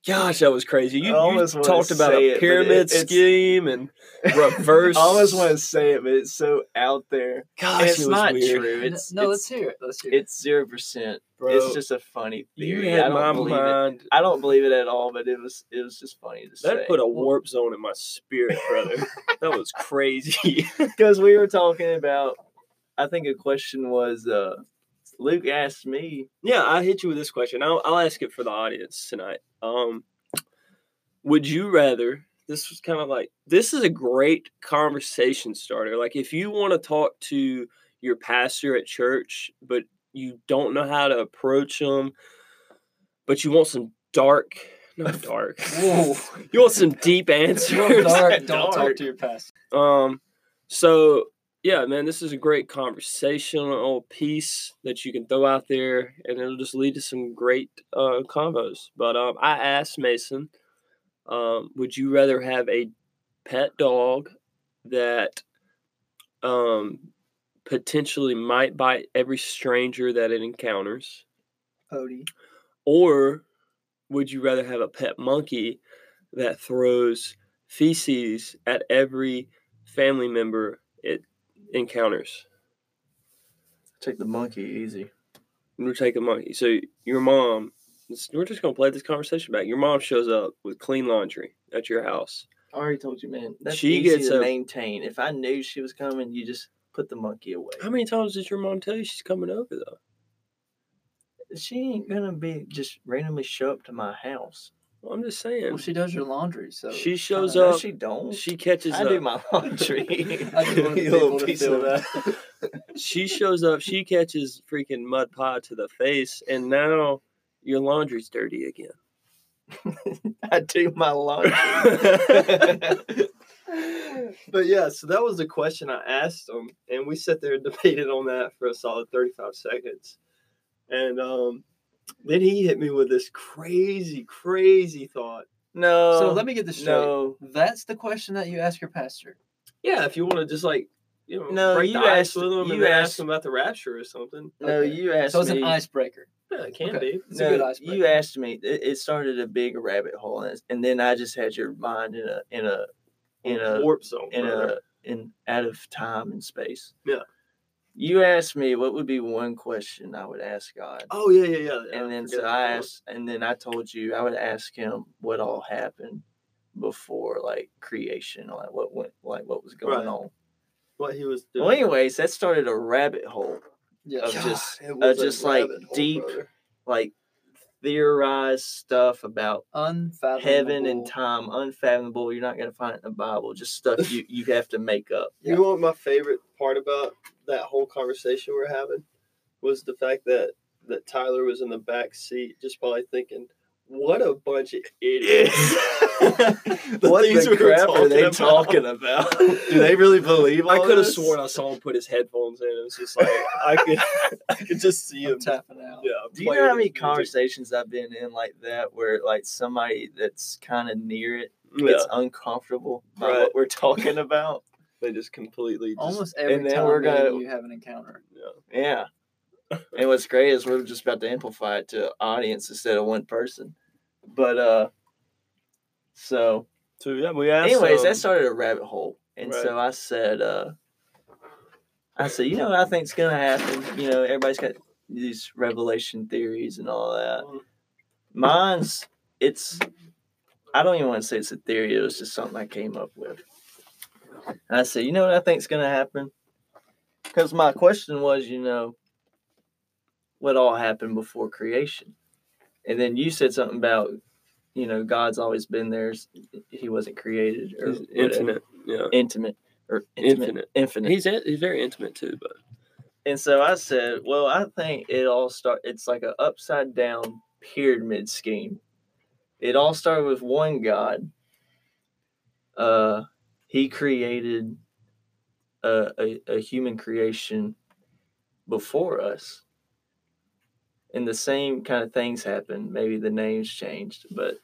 Gosh, that was crazy. You, you talked about a pyramid it- it's- scheme and reverse. I almost want to say it, but it's so out there. Gosh, And it's it was not weird. true. It's no, let's hear it. Let's hear it. it's zero percent. Bro, It's just a funny you theory. I don't my believe it. I don't believe it at all, but it was it was just funny to say. That put a warp zone in my spirit, brother. that was crazy. because we were talking about i think a question was uh luke asked me Yeah, I hit you with this question. I'll, I'll ask it for the audience tonight. Um, would you rather? This was kind of like this is a great conversation starter. Like if you want to talk to your pastor at church, but you don't know how to approach them, but you want some dark, not dark. Whoa. you want some deep answers. Dark, don't talk to your pastor. Um, so yeah, man, this is a great conversational piece that you can throw out there, and it'll just lead to some great uh, combos. But um, I asked Mason, um, would you rather have a pet dog that um potentially might bite every stranger that it encounters, Odie. or would you rather have a pet monkey that throws feces at every family member it encounters? take the monkey easy We're taking monkey. So your mom, we're just gonna play this conversation back. Your mom shows up with clean laundry at your house. i already told you man that's She easy gets to a- maintain if i knew she was coming you just put the monkey away How many times did your mom tell you she's coming over though? she ain't gonna be just randomly show up to my house Well, I'm just saying. Well, she does your laundry, so she shows up. she don't She catches i up. do my laundry I just wanted You people little piece feel of- she shows up. She catches freaking mud pie to the face, and now your laundry's dirty again. i do my laundry but yeah, so that was the question I asked them, and we sat there and debated on that for a solid thirty-five seconds, and um, then he hit me with this crazy, crazy thought. no So let me get this straight. no That's the question that you ask your pastor. Yeah, if you want to just like you know No, break you the ice asked- with him you and then ask asked- him about the rapture or something. no Okay. you asked So it's me an icebreaker. Yeah, it can Okay. be. It's a good No, icebreaker. you asked me. It, it started a big rabbit hole, and, and then I just had your mind in a in a in a warp zone. in brother. a in out of time and space. Yeah. You asked me what would be one question I would ask God, Oh yeah, yeah, yeah. and then so I asked, and then I told you I would ask him what all happened before like creation, like what went, like what was going Right. on. what he was doing. Well, anyways, that started a rabbit hole, Yeah. of God, just- it uh, just, like, hole, deep brother. like theorized stuff about Unfathomable. heaven and time unfathomable you're not going to find it in the bible just stuff you, you have to make up You know what my favorite part about that whole conversation we're having was the fact that that Tyler was in the back seat, just probably thinking, "What a bunch of idiots!" what things the crap are they about. talking about do they really believe I could have sworn I saw him put his headphones in. It was just like I could, I could just see I'm him. tapping out. Yeah. do you know how many conversations i've been in like that where like somebody that's kind of near it Yeah, gets uncomfortable by Right. what we're talking about they just completely. Just, Almost every and then time we're gonna- you have an encounter. Yeah. yeah and what's great is we're just about to amplify it to an audience instead of one person but uh, so So yeah, we asked. anyways, um, that started a rabbit hole, and Right. so I said, uh, I said, you know what I think's gonna happen? You know, everybody's got these revelation theories and all that. Mhm. Mine's it's I don't even want to say it's a theory, it was just something I came up with. And I said, you know what I think's gonna happen? Because my question was, you know, what all happened before creation? And then you said something about, you know, God's always been there. He wasn't created or he's infinite. Yeah, intimate or intimate, Infinite. infinite. he's in- he's very intimate too. But And so I said, well, I think it all start. It's like an upside down pyramid scheme. It all started with one God. Uh, he created a, a, a human creation before us. And the same kind of things happened. Maybe the names changed, but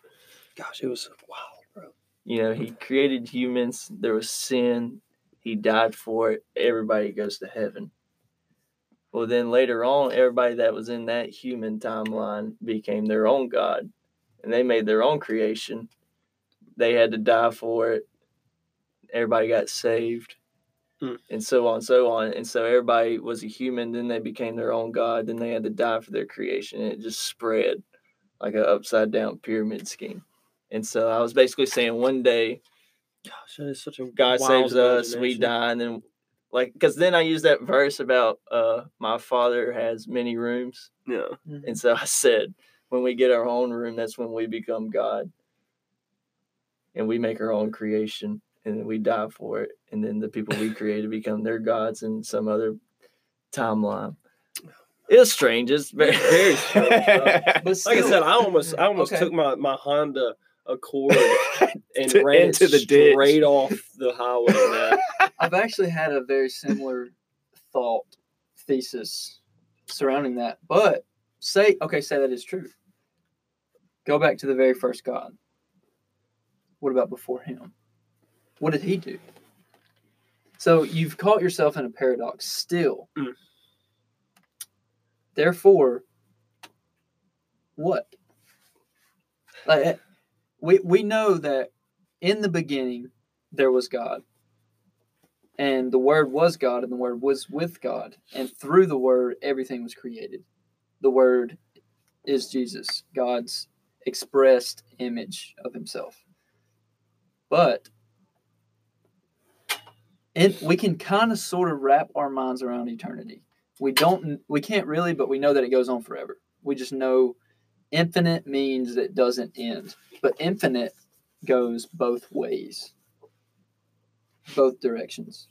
gosh, it was wild, bro. you know, he created humans. There was sin. He died for it. Everybody goes to heaven. Well, then later on, everybody that was in that human timeline became their own God and they made their own creation. They had to die for it. Everybody got saved Hmm. and so on and so on. And so everybody was a human. Then they became their own God. Then they had to die for their creation. And it just spread like an upside down pyramid scheme. And so I was basically saying one day Gosh, that is such a God saves us, we die, and then like because then I use that verse about uh my father has many rooms, Yeah, and so I said when we get our own room, that's when we become God, and we make our own creation, and we die for it, and then the people we created become their gods in some other timeline. It's strange. It's very, Very strange, bro. But like I said, I almost I almost Okay. took my my Honda Accord and To- ran into it the ditch. straight off the highway. Man. I've actually had a very similar thought thesis surrounding that. But say, okay, say that is true. Go back to the very first God. What about before him? What did he do? So you've caught yourself in a paradox still. Mm. Therefore, what? Like eh, we we know that in the beginning there was God. And the Word was God, and the Word was with God. And through the Word, everything was created. The Word is Jesus, God's expressed image of Himself. But and we can kind of sort of wrap our minds around eternity. We don't, we can't really, but we know that it goes on forever. We just know infinite means that it doesn't end, but infinite goes both ways both directions.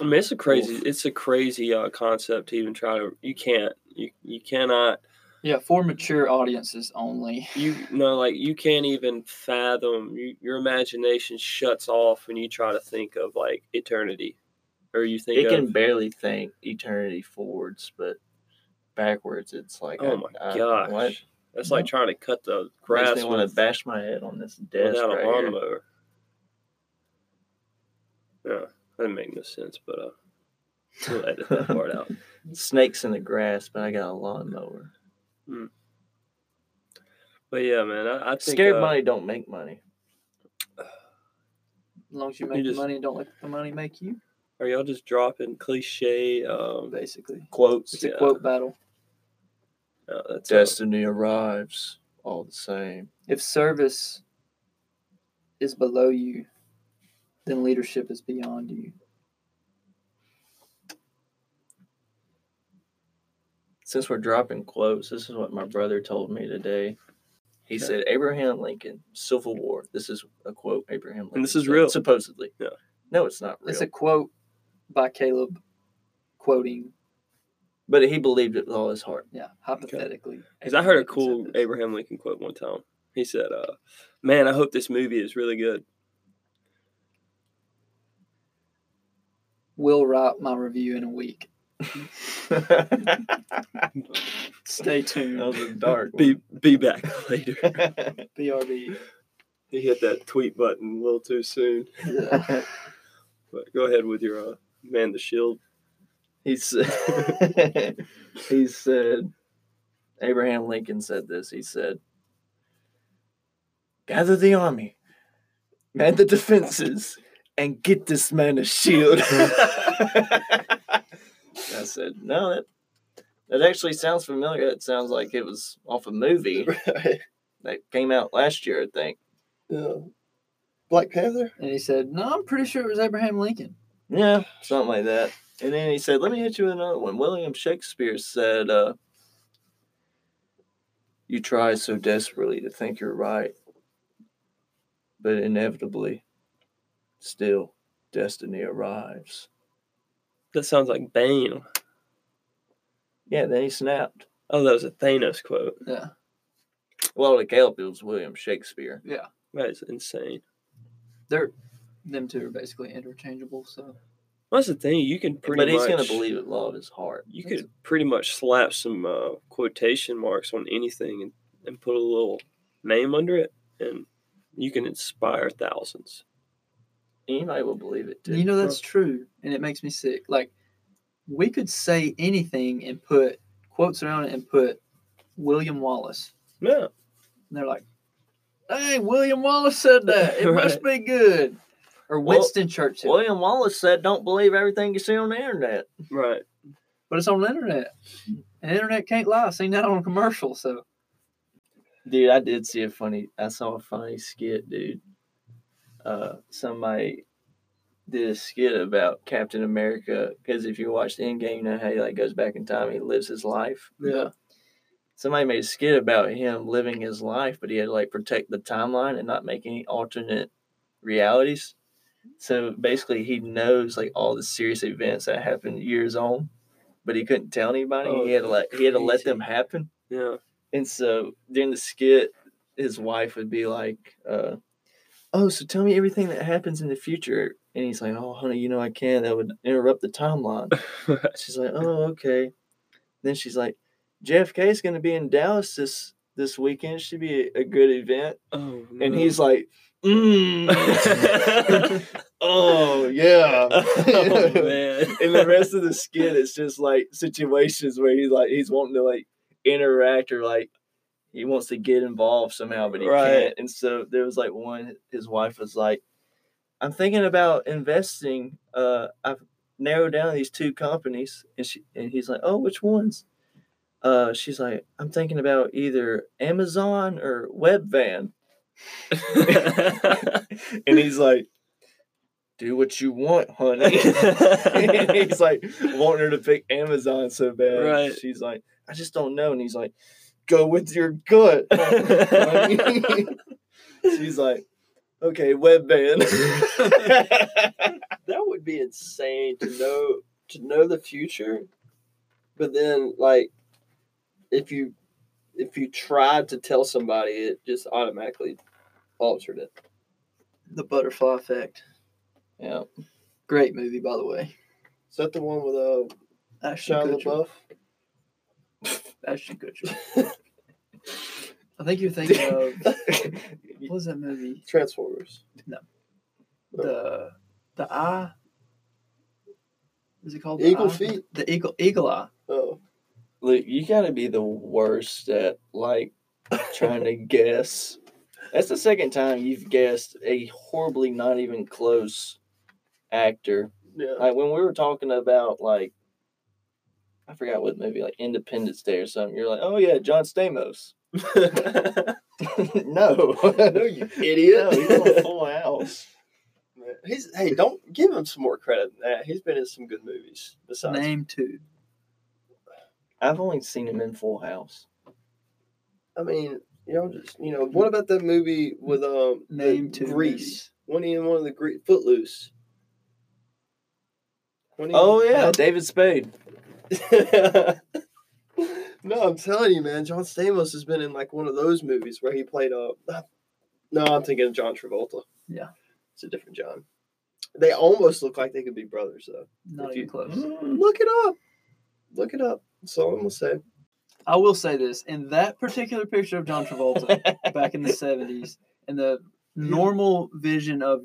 I mean, it's a crazy it's a crazy uh, concept to even try to. You can't you you cannot Yeah, for mature audiences only. you know like you can't even fathom you, your imagination shuts off when you try to think of like eternity or you think it of can barely think eternity forwards, but backwards, it's like oh I- my I- gosh what? that's like trying to cut the Makes grass me want to bash my head on this desk without right a here. lawnmower yeah that didn't make no sense but uh we'll edit that part out Snakes in the grass, but I got a lawnmower. But yeah man I, I think Scared uh, money don't make money. As long as you You make just- the money, don't let the money make you. are y'all just dropping cliche um Basically, quotes it's a quote battle. No, that's uh, Destiny arrives all the same. If service is below you, then leadership is beyond you. Since we're dropping quotes, this is what my brother told me today. He Okay. said, Abraham Lincoln, Civil War. This is a quote Abraham Lincoln. And this is real. Supposedly. Yeah. No, it's not real. It's a quote by Caleb quoting, but he believed it with all his heart. yeah, hypothetically. Because I heard a cool. Abraham Lincoln quote one time. He said, uh, "Man, I hope this movie is really good." Will write my review in a week. Stay tuned. That was a dark Be be back later. BRB. he hit that tweet button a little too soon. Yeah. But go ahead with your uh, man the shield. he said, he said, Abraham Lincoln said this. He said, "Gather the army, man the defenses, and get this man a shield." I said, "No, that that actually sounds familiar. It sounds like it was off a movie Right. that came out last year, I think." Yeah. Black Panther. And he said, "No, I'm pretty sure it was Abraham Lincoln." Yeah, something like that. And then he said, "Let me hit you with another one." William Shakespeare said, uh, "You try so desperately to think you're right, but inevitably, still, destiny arrives." That sounds like Bane. Yeah, then he snapped. Oh, that was a Thanos quote. Yeah, Well, the Caleb, it was William Shakespeare. Yeah. That is insane. they're them two are basically interchangeable. So that's the thing. You can pretty but he's much. going to believe it, law of his heart. You could pretty much slap some uh, quotation marks on anything and, and put a little name under it, and you can inspire thousands. Anybody will believe it too. you know that's true, and it makes me sick. Like we could say anything and put quotes around it and put William Wallace. Yeah. And they're like, "Hey, William Wallace said that. It must be good." Or Well, Winston Churchill. William Wallace said, "Don't believe everything you see on the internet." Right. but it's on the internet. And the internet can't lie. I've seen that on a commercial. So Dude, I did see a funny. I saw a funny skit, dude. Uh, somebody did a skit about Captain America because if you watch the end game, you know how he like goes back in time, he lives his life. Yeah. Somebody made a skit about him living his life, but he had to like protect the timeline and not make any alternate realities. So basically, he knows like all the serious events that happened years on, but he couldn't tell anybody. Oh, he had to let he had to let them happen. Yeah. And so during the skit, his wife would be like, uh, "Oh, so tell me everything that happens in the future." And he's like, "Oh, honey, you know I can't. That would interrupt the timeline." she's like, "Oh, okay." Then she's like, "JFK is going to be in Dallas this this weekend. Should be a, a good event." oh. And he's like, "Mm, oh yeah." oh man. and the rest of the skit is just like situations where he's like he's wanting to like interact or like he wants to get involved somehow but he Right. can't and so there was like one his wife was like i'm thinking about investing uh i've narrowed down these two companies and she and he's like oh which ones uh she's like i'm thinking about either amazon or webvan and he's like do what you want honey he's like wanting her to pick Amazon so bad. Right. She's like, I just don't know. And he's like, go with your gut. She's like, okay, webvan. that would be insane to know to know the future but then like if you if you tried to tell somebody it just automatically altered it the butterfly effect. yeah. Great movie, by the way. is that the one with uh Ashton Shia Kutcher. LaBeouf? Ashton Kutcher. I think you're thinking of what was that movie? Transformers. No. The the eye. Is it called Eagle the Eye? Feet. The eagle eagle eye. Oh, Look, you gotta be the worst at like trying to guess. That's the second time you've guessed a horribly not even close actor. yeah. Like when we were talking about like I forgot what movie, like Independence Day or something. You're like, oh yeah, John Stamos. no, no, you idiot. no, he's on Full House. He's hey, don't give him some more credit than that. He's been in some good movies besides. Name two. I've only seen him in Full House. I mean, you know, just you know, what about that movie with um the Name two. Grease? One in one of the Gre- Footloose. Oh yeah, David Spade. no, I'm telling you, man. John Stamos has been in like one of those movies where he played a. No, I'm thinking of John Travolta. Yeah. it's a different John. They almost look like they could be brothers, though. Not If even you- close. Look it up. Look it up. That's all I'm gonna say. I will say this: in that particular picture of John Travolta back in the '70s, and the normal vision of,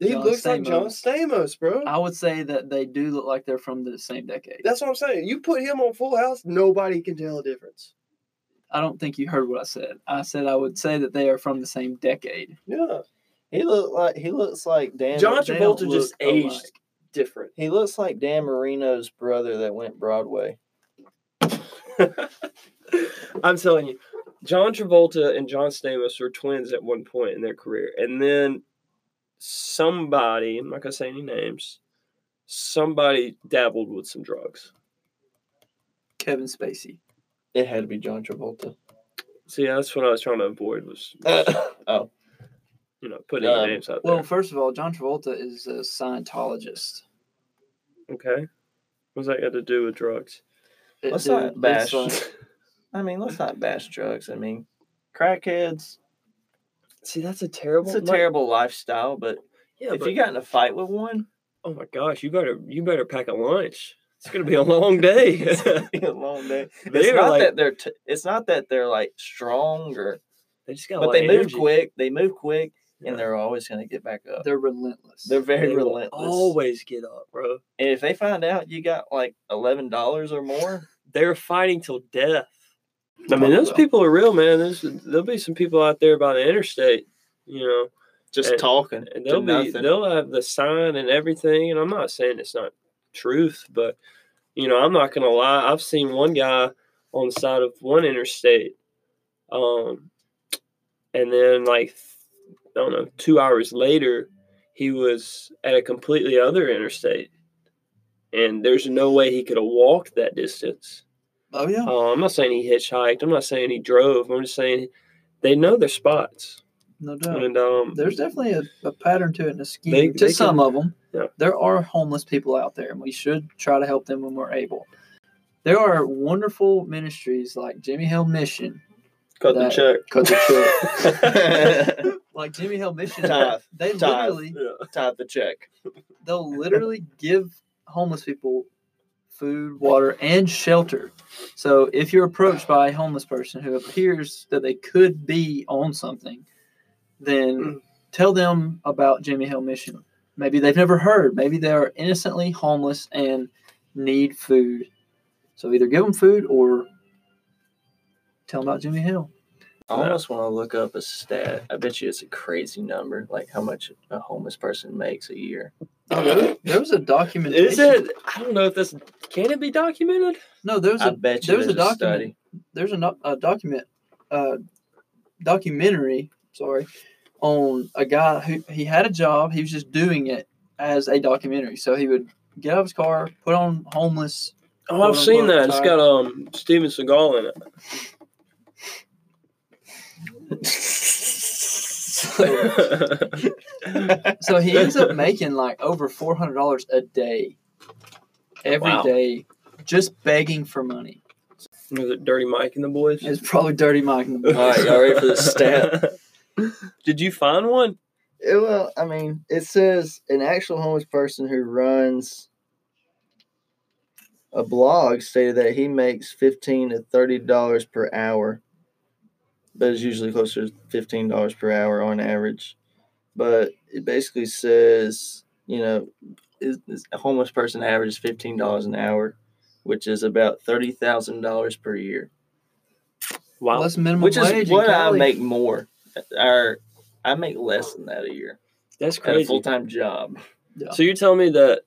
He John looks like John Stamos. Stamos, bro. I would say that they do look like they're from the same decade. That's what I'm saying. You put him on Full House, nobody can tell a difference. I don't think you heard what I said. I said I would say that they are from the same decade. Yeah. He look like he looks like Dan. John Travolta just aged alike. different. He looks like Dan Marino's brother that went Broadway. I'm telling you, John Travolta and John Stamos were twins at one point in their career, and then somebody, I'm not gonna say any names, somebody dabbled with some drugs. Kevin Spacey. It had to be John Travolta. See, that's what I was trying to avoid was, oh, you know, putting any Um, names out there. Well, first of all, John Travolta is a Scientologist. okay, what's that got to do with drugs? It- let's dude, not bash. like- I mean, let's not bash drugs. I mean, crackheads. See, that's a terrible. It's a like- terrible lifestyle, but Yeah, if but, you got in a fight with one, oh my gosh, you better you better pack a lunch. It's gonna be a long day. it's gonna be a long day. They it's not like- that they're. T- it's not that they're like stronger. they just got. a but lot they of move energy. quick. They move quick, Yeah. and they're always gonna get back up. They're relentless. They're very They relentless. Always get up, bro. And if they find out you got like eleven dollars or more, They're fighting till death. I mean, those people are real, man. There's there'll be some people out there by the interstate, you know, just And- talking, and they'll be nothing. they'll have the sign and everything. And I'm not saying it's not truth, but you know, I'm not gonna lie. I've seen one guy on the side of one interstate, um, and then like I don't know, two hours later, he was at a completely other interstate, and there's no way he could have walked that distance. Oh yeah. Uh, I'm not saying he hitchhiked. I'm not saying he drove. I'm just saying they know their spots. No doubt. And um, There's definitely a, a pattern to it and a scheme They- to they some can- of them. Yeah. There are homeless people out there, and we should try to help them when we're able. There are wonderful ministries like Jimmie Hale Mission. cut the check. Cut the check. like Jimmie Hale Mission, Tithe. they Tithe. literally yeah. Type the check. they'll literally give homeless people food, water, and shelter. So if you're approached by a homeless person who appears that they could be on something, then mm. tell them about Jimmie Hale Mission. Maybe they've never heard. Maybe they are innocently homeless and need food. So either give them food or tell them about Jimmie Hale. I almost want to look up a stat. I bet you it's a crazy number, like how much a homeless person makes a year. Oh, really? There was a documentation. Is it? I don't know if this can it be documented. No, there was bet you there's there's a a document. study. there's a, a document uh documentary sorry on a guy who he had a job he was just doing it as a documentary so he would get out of his car put on homeless Oh, I've seen unquote, that. It's got um Steven Seagal in it. so he ends up making like over $400 a day every day, Wow. just begging for money Was it Dirty Mike and the boys? it's probably dirty mike in the boys. All right, y'all ready for the stat? Did you find one? It- well, I mean, it says an actual homeless person who runs a blog stated that he makes fifteen to thirty dollars per hour, but it's usually closer to fifteen dollars per hour on average. But it basically says, you know, is, is a homeless person averages fifteen dollars an hour, which is about thirty thousand dollars per year. Wow. Well, that's minimum Which wage is what I make more. Or I make less than that a year That's a crazy. full time job. Yeah. So you're telling me that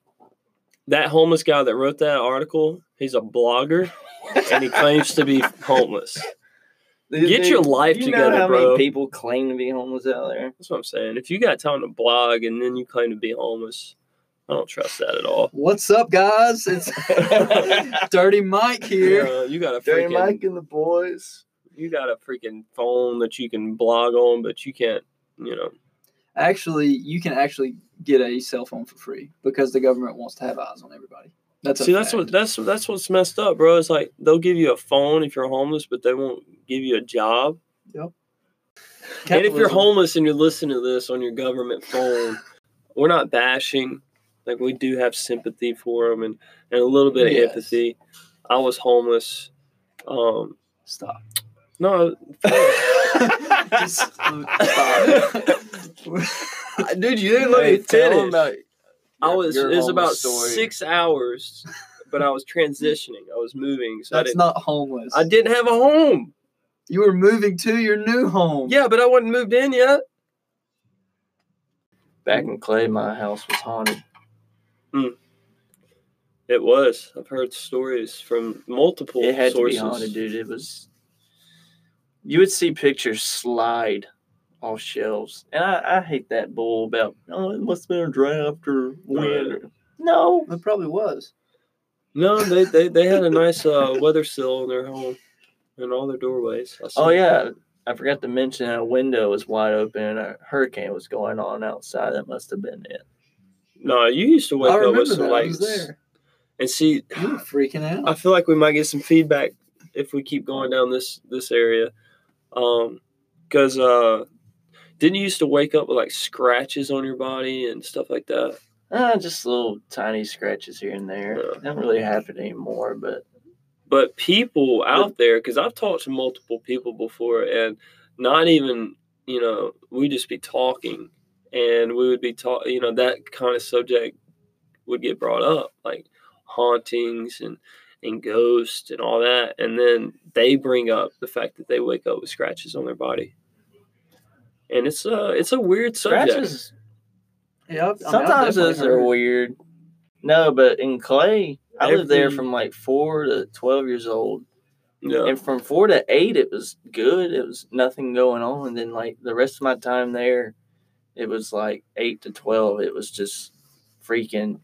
that homeless guy that wrote that article, he's a blogger and he claims to be homeless. Get your life you together, know how bro. Many people claim to be homeless out there. That's what I'm saying. If you got time to blog and then you claim to be homeless, I don't trust that at all. what's up guys it's dirty mike here you got a Dirty freaking Mike and the boys. you got a freaking phone that you can blog on, but you can't, you know. actually you can actually get a cell phone for free because the government wants to have eyes on everybody. That's See, that's fact. what that's that's what's messed up, bro. It's like they'll give you a phone if you're homeless, but they won't give you a job. Yep. And if you're homeless and you're listening to this on your government phone, we're not bashing. Like we do have sympathy for them and, and a little bit of Yes. empathy. I was homeless. Um, stop. no, Just stop. dude, you didn't let me tell 'em finish. about I was your it was about story. six hours, but I was transitioning. I was moving, so That's didn't, homeless. I didn't have a home. You were moving to your new home. Yeah, but I wasn't moved in yet. Back in Clay, my house was haunted. Hmm. It was. I've heard stories from multiple It had sources. to be haunted, dude. It was. You would see pictures slide off shelves, and I, I hate that bull about. Oh, it must have been a draft or wind. No, It probably was. No, they, they, they had a nice uh, weather sill in their home and all their doorways. Oh saw- yeah, I forgot to mention a window was wide open and a hurricane was going on outside. That must have been it. No, you used to wake I up with some that. I was lights there. and see. You were freaking out. I feel like we might get some feedback if we keep going down this this area, um, because uh, didn't you used to wake up with like scratches on your body and stuff like that? Uh, just little tiny scratches here and there. Yeah. Don't really happen anymore, but But people out there, because I've talked to multiple people before, and not even you know, we just be talking, and we would be talking, you know, that kind of subject would get brought up, like hauntings and and ghosts and all that, and then they bring up the fact that they wake up with scratches on their body, and it's a it's a weird subject. scratches Yeah, I've- I mean, sometimes those are heard- weird. No, but in Clay, I lived there from like four to twelve years old. Yeah, And from four to eight, it was good. It was nothing going on. And then, like, the rest of my time there, it was like eight to 12. It was just freaking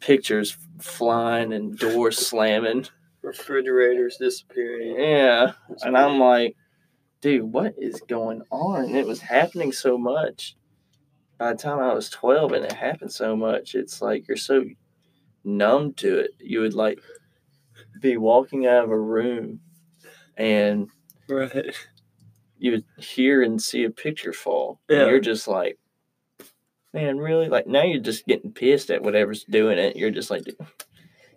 pictures flying and doors slamming. refrigerators disappearing. Yeah. And I'm like, dude, what is going on? It was happening so much. By the time I was 12 and it happened so much, it's like you're so numb to it. You would like be walking out of a room and right. you would hear and see a picture fall. Yeah. And you're just like, man, really? Like now you're just getting pissed at whatever's doing it. You're just like,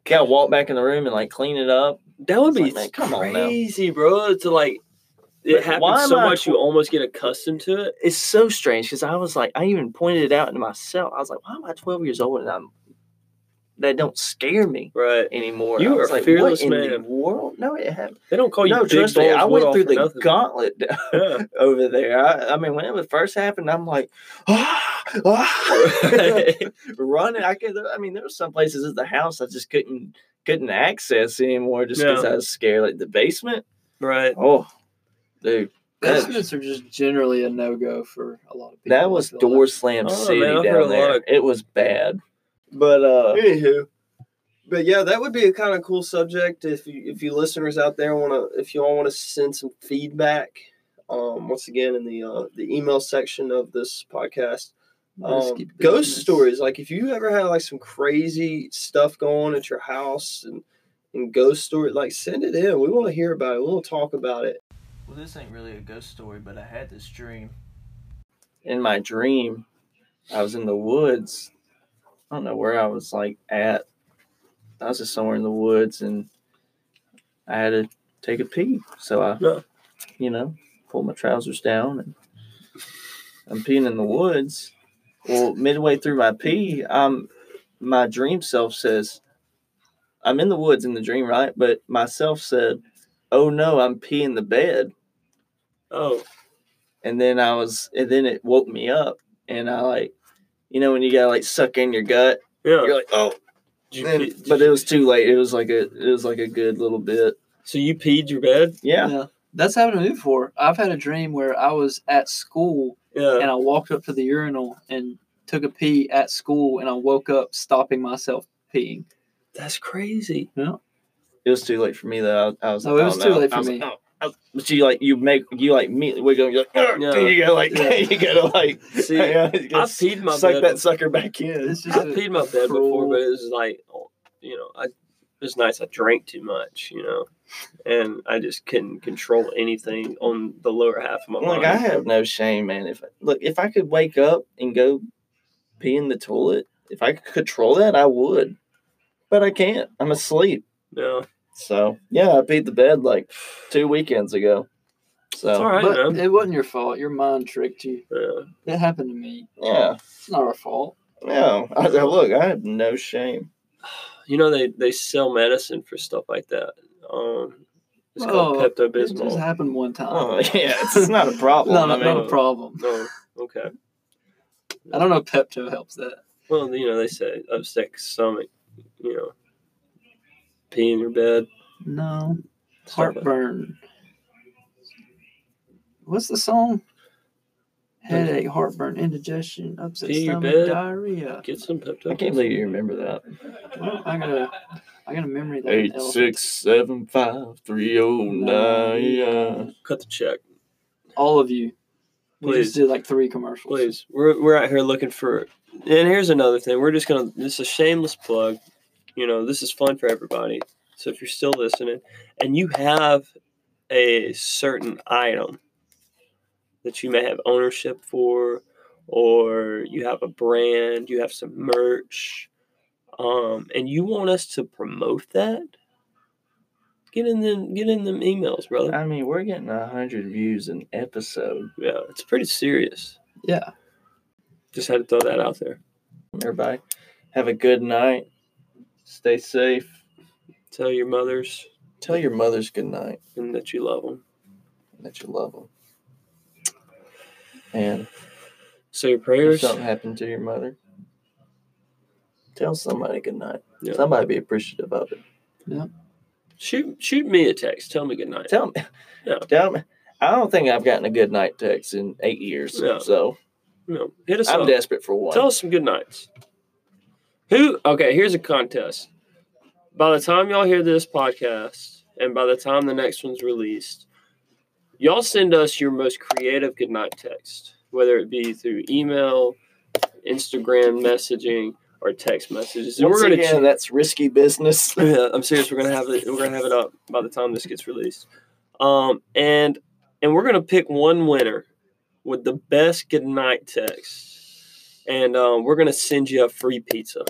gotta walk back in the room and like clean it up. That would It's be like, man, come on now. crazy, bro. To like, it happens so much you almost get accustomed to it. It's so strange because I was like, I even pointed it out to myself. I was like, why am I 12 years old and I'm that don't scare me Right. anymore? You I was are a like, fearless what in man. the world? No, it happened. They don't call you no, trust me, I went through the nothing. gauntlet Yeah. over there. I, I mean, when it was first happened, I'm like, ah, ah, running. I could. I mean, there were some places at the house I just couldn't couldn't access anymore just because Yeah. I was scared. Like the basement. right. Oh, dude, that, Basements are just generally a no go for a lot of people. that was door like. slam Oh, city man, down there. of- It was bad. But uh, Anywho, but yeah, that would be a kind of cool subject if you if you listeners out there want to if you all want to send some feedback. Um, once again, in the uh, the email section of this podcast, um, keep ghost business. stories. Like if you ever had like some crazy stuff going at your house and and ghost story, like send it in. We want to hear about it. We want to talk about it. Well, this ain't really a ghost story, but I had this dream. In my dream, I was in the woods. I don't know where I was like at. I was just somewhere in the woods and I had to take a pee. So I, Yeah. you know, pulled my trousers down and I'm peeing in the woods. Well, midway through my pee, um, my dream self says, I'm in the woods in the dream, right? But myself said, Oh no, I'm peeing the bed Oh, and then I was, and then it woke me up, and I like, you know, when you gotta like suck in your gut, yeah. you're like, oh, you and- pee- did but you- it was too late. It was like a, it was like a good little bit. so you peed your bed. Yeah, yeah. That's happened to me before. I've had a dream where I was at school Yeah. and I walked up to the urinal and took a pee at school and I woke up stopping myself peeing. That's crazy. Yeah. It was too late for me though. I, I was, No, it was oh, too no. late for I was me. like, oh. Was- But you like you make you like me wiggle. You're like! Yeah. you go like Yeah. you gotta like See, yeah, you I gotta peed my bed suck bed. that sucker back in. It's just I peed my bed before, but it was like, you know, I this nights I drank too much, you know, and I just couldn't control anything on the lower half of my Like body. I have no shame, man. If look, if I could wake up and go pee in the toilet, if I could control that, I would. But I can't. I'm asleep. no, So yeah, I peed the bed like two weekends ago. So it's all right, But man. it wasn't your fault. Your mind tricked you. Yeah. It happened to me. yeah, It's not our fault. no. I, I- look, I have no shame. You know, they they sell medicine for stuff like that. Um, It's called Oh, Pepto It just happened one time. Oh yeah, it's, it's not a problem. no, I mean, not a problem. No, okay. I don't know if Pepto helps that. Well, you know they say upset stomach. You know, pee in your bed. No. stuff like- Heartburn. What's the song? Headache, heartburn, indigestion, upset Pee your stomach, bed. diarrhea. Get some Pepto. I can't believe you remember that. Well, I gotta, I gotta memory that. Eight elephant. six seven five three oh nine. Cut the check, All of you. We Please. just did like three commercials. please. We're we're out here looking for. And here's another thing. We're just gonna. This is a shameless plug. You know, this is fun for everybody. So if you're still listening, and you have a certain item that you may have ownership for, or you have a brand, you have some merch, um, and you want us to promote that, get in them, get in them emails, brother. I mean, we're getting a hundred views an episode. Yeah, it's pretty serious. Yeah. Just had to throw that out there. Everybody, have a good night. Stay safe. Tell your mothers Tell your mothers good night and that you love them. and that you love them. And Say your if prayers. something happened to your mother, tell somebody good night. Yeah. Somebody be appreciative of it. Yeah. Shoot, shoot me a text. Tell me good night. Tell me. Yeah. Tell me. I don't think I've gotten a good night text in eight years. Yeah. So You know, hit us I'm up. desperate for one. Tell us some good nights. Who? Okay, here's a contest. By the time y'all hear this podcast, and by the time the next one's released, y'all send us your most creative goodnight text, whether it be through email, Instagram messaging, or text messages. And Once we're gonna again, ch- that's risky business. yeah, I'm serious. We're gonna have it. We're gonna have it up by the time this gets released. Um, and and we're gonna pick one winner with the best goodnight text, and um, we're gonna send you a free pizza.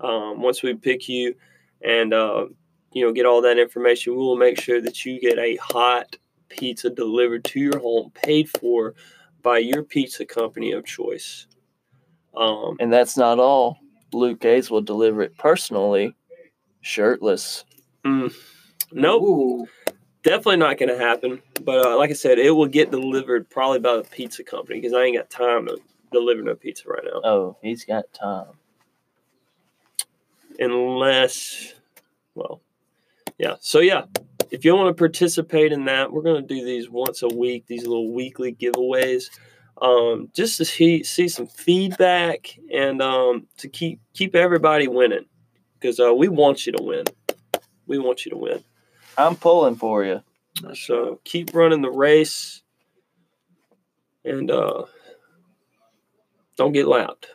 Um, once we pick you, and uh, you know, get all that information, we will make sure that you get a hot pizza delivered to your home, paid for by your pizza company of choice. Um, and that's not all. Luke Gates will deliver it personally, shirtless. nope. Ooh. definitely not going to happen. But uh, like I said, it will get delivered probably by the pizza company because I ain't got time to deliver no pizza right now. Oh, he's got time. Unless, well, yeah. So yeah, if you want to participate in that, we're going to do these once a week. These little weekly giveaways, um, just to see see some feedback and um, to keep keep everybody winning because uh, we want you to win. We want you to win. I'm pulling for you. So keep running the race and uh, don't get lapped.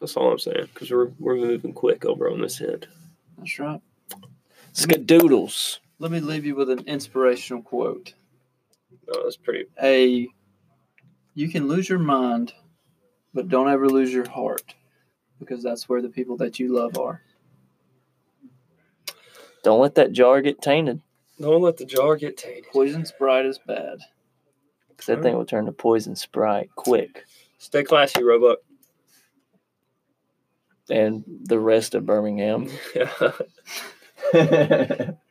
That's all I'm saying because we're, we're moving quick over on this end. That's right. Skadoodles. Let me leave you with an inspirational quote. Oh, that's pretty. A you can lose your mind, but don't ever lose your heart because that's where the people that you love are. Don't let that jar get tainted. Don't let the jar get tainted. Poison Sprite is bad. Because that thing will turn to poison sprite quick. Stay classy, Roebuck. And the rest of Birmingham. Yeah.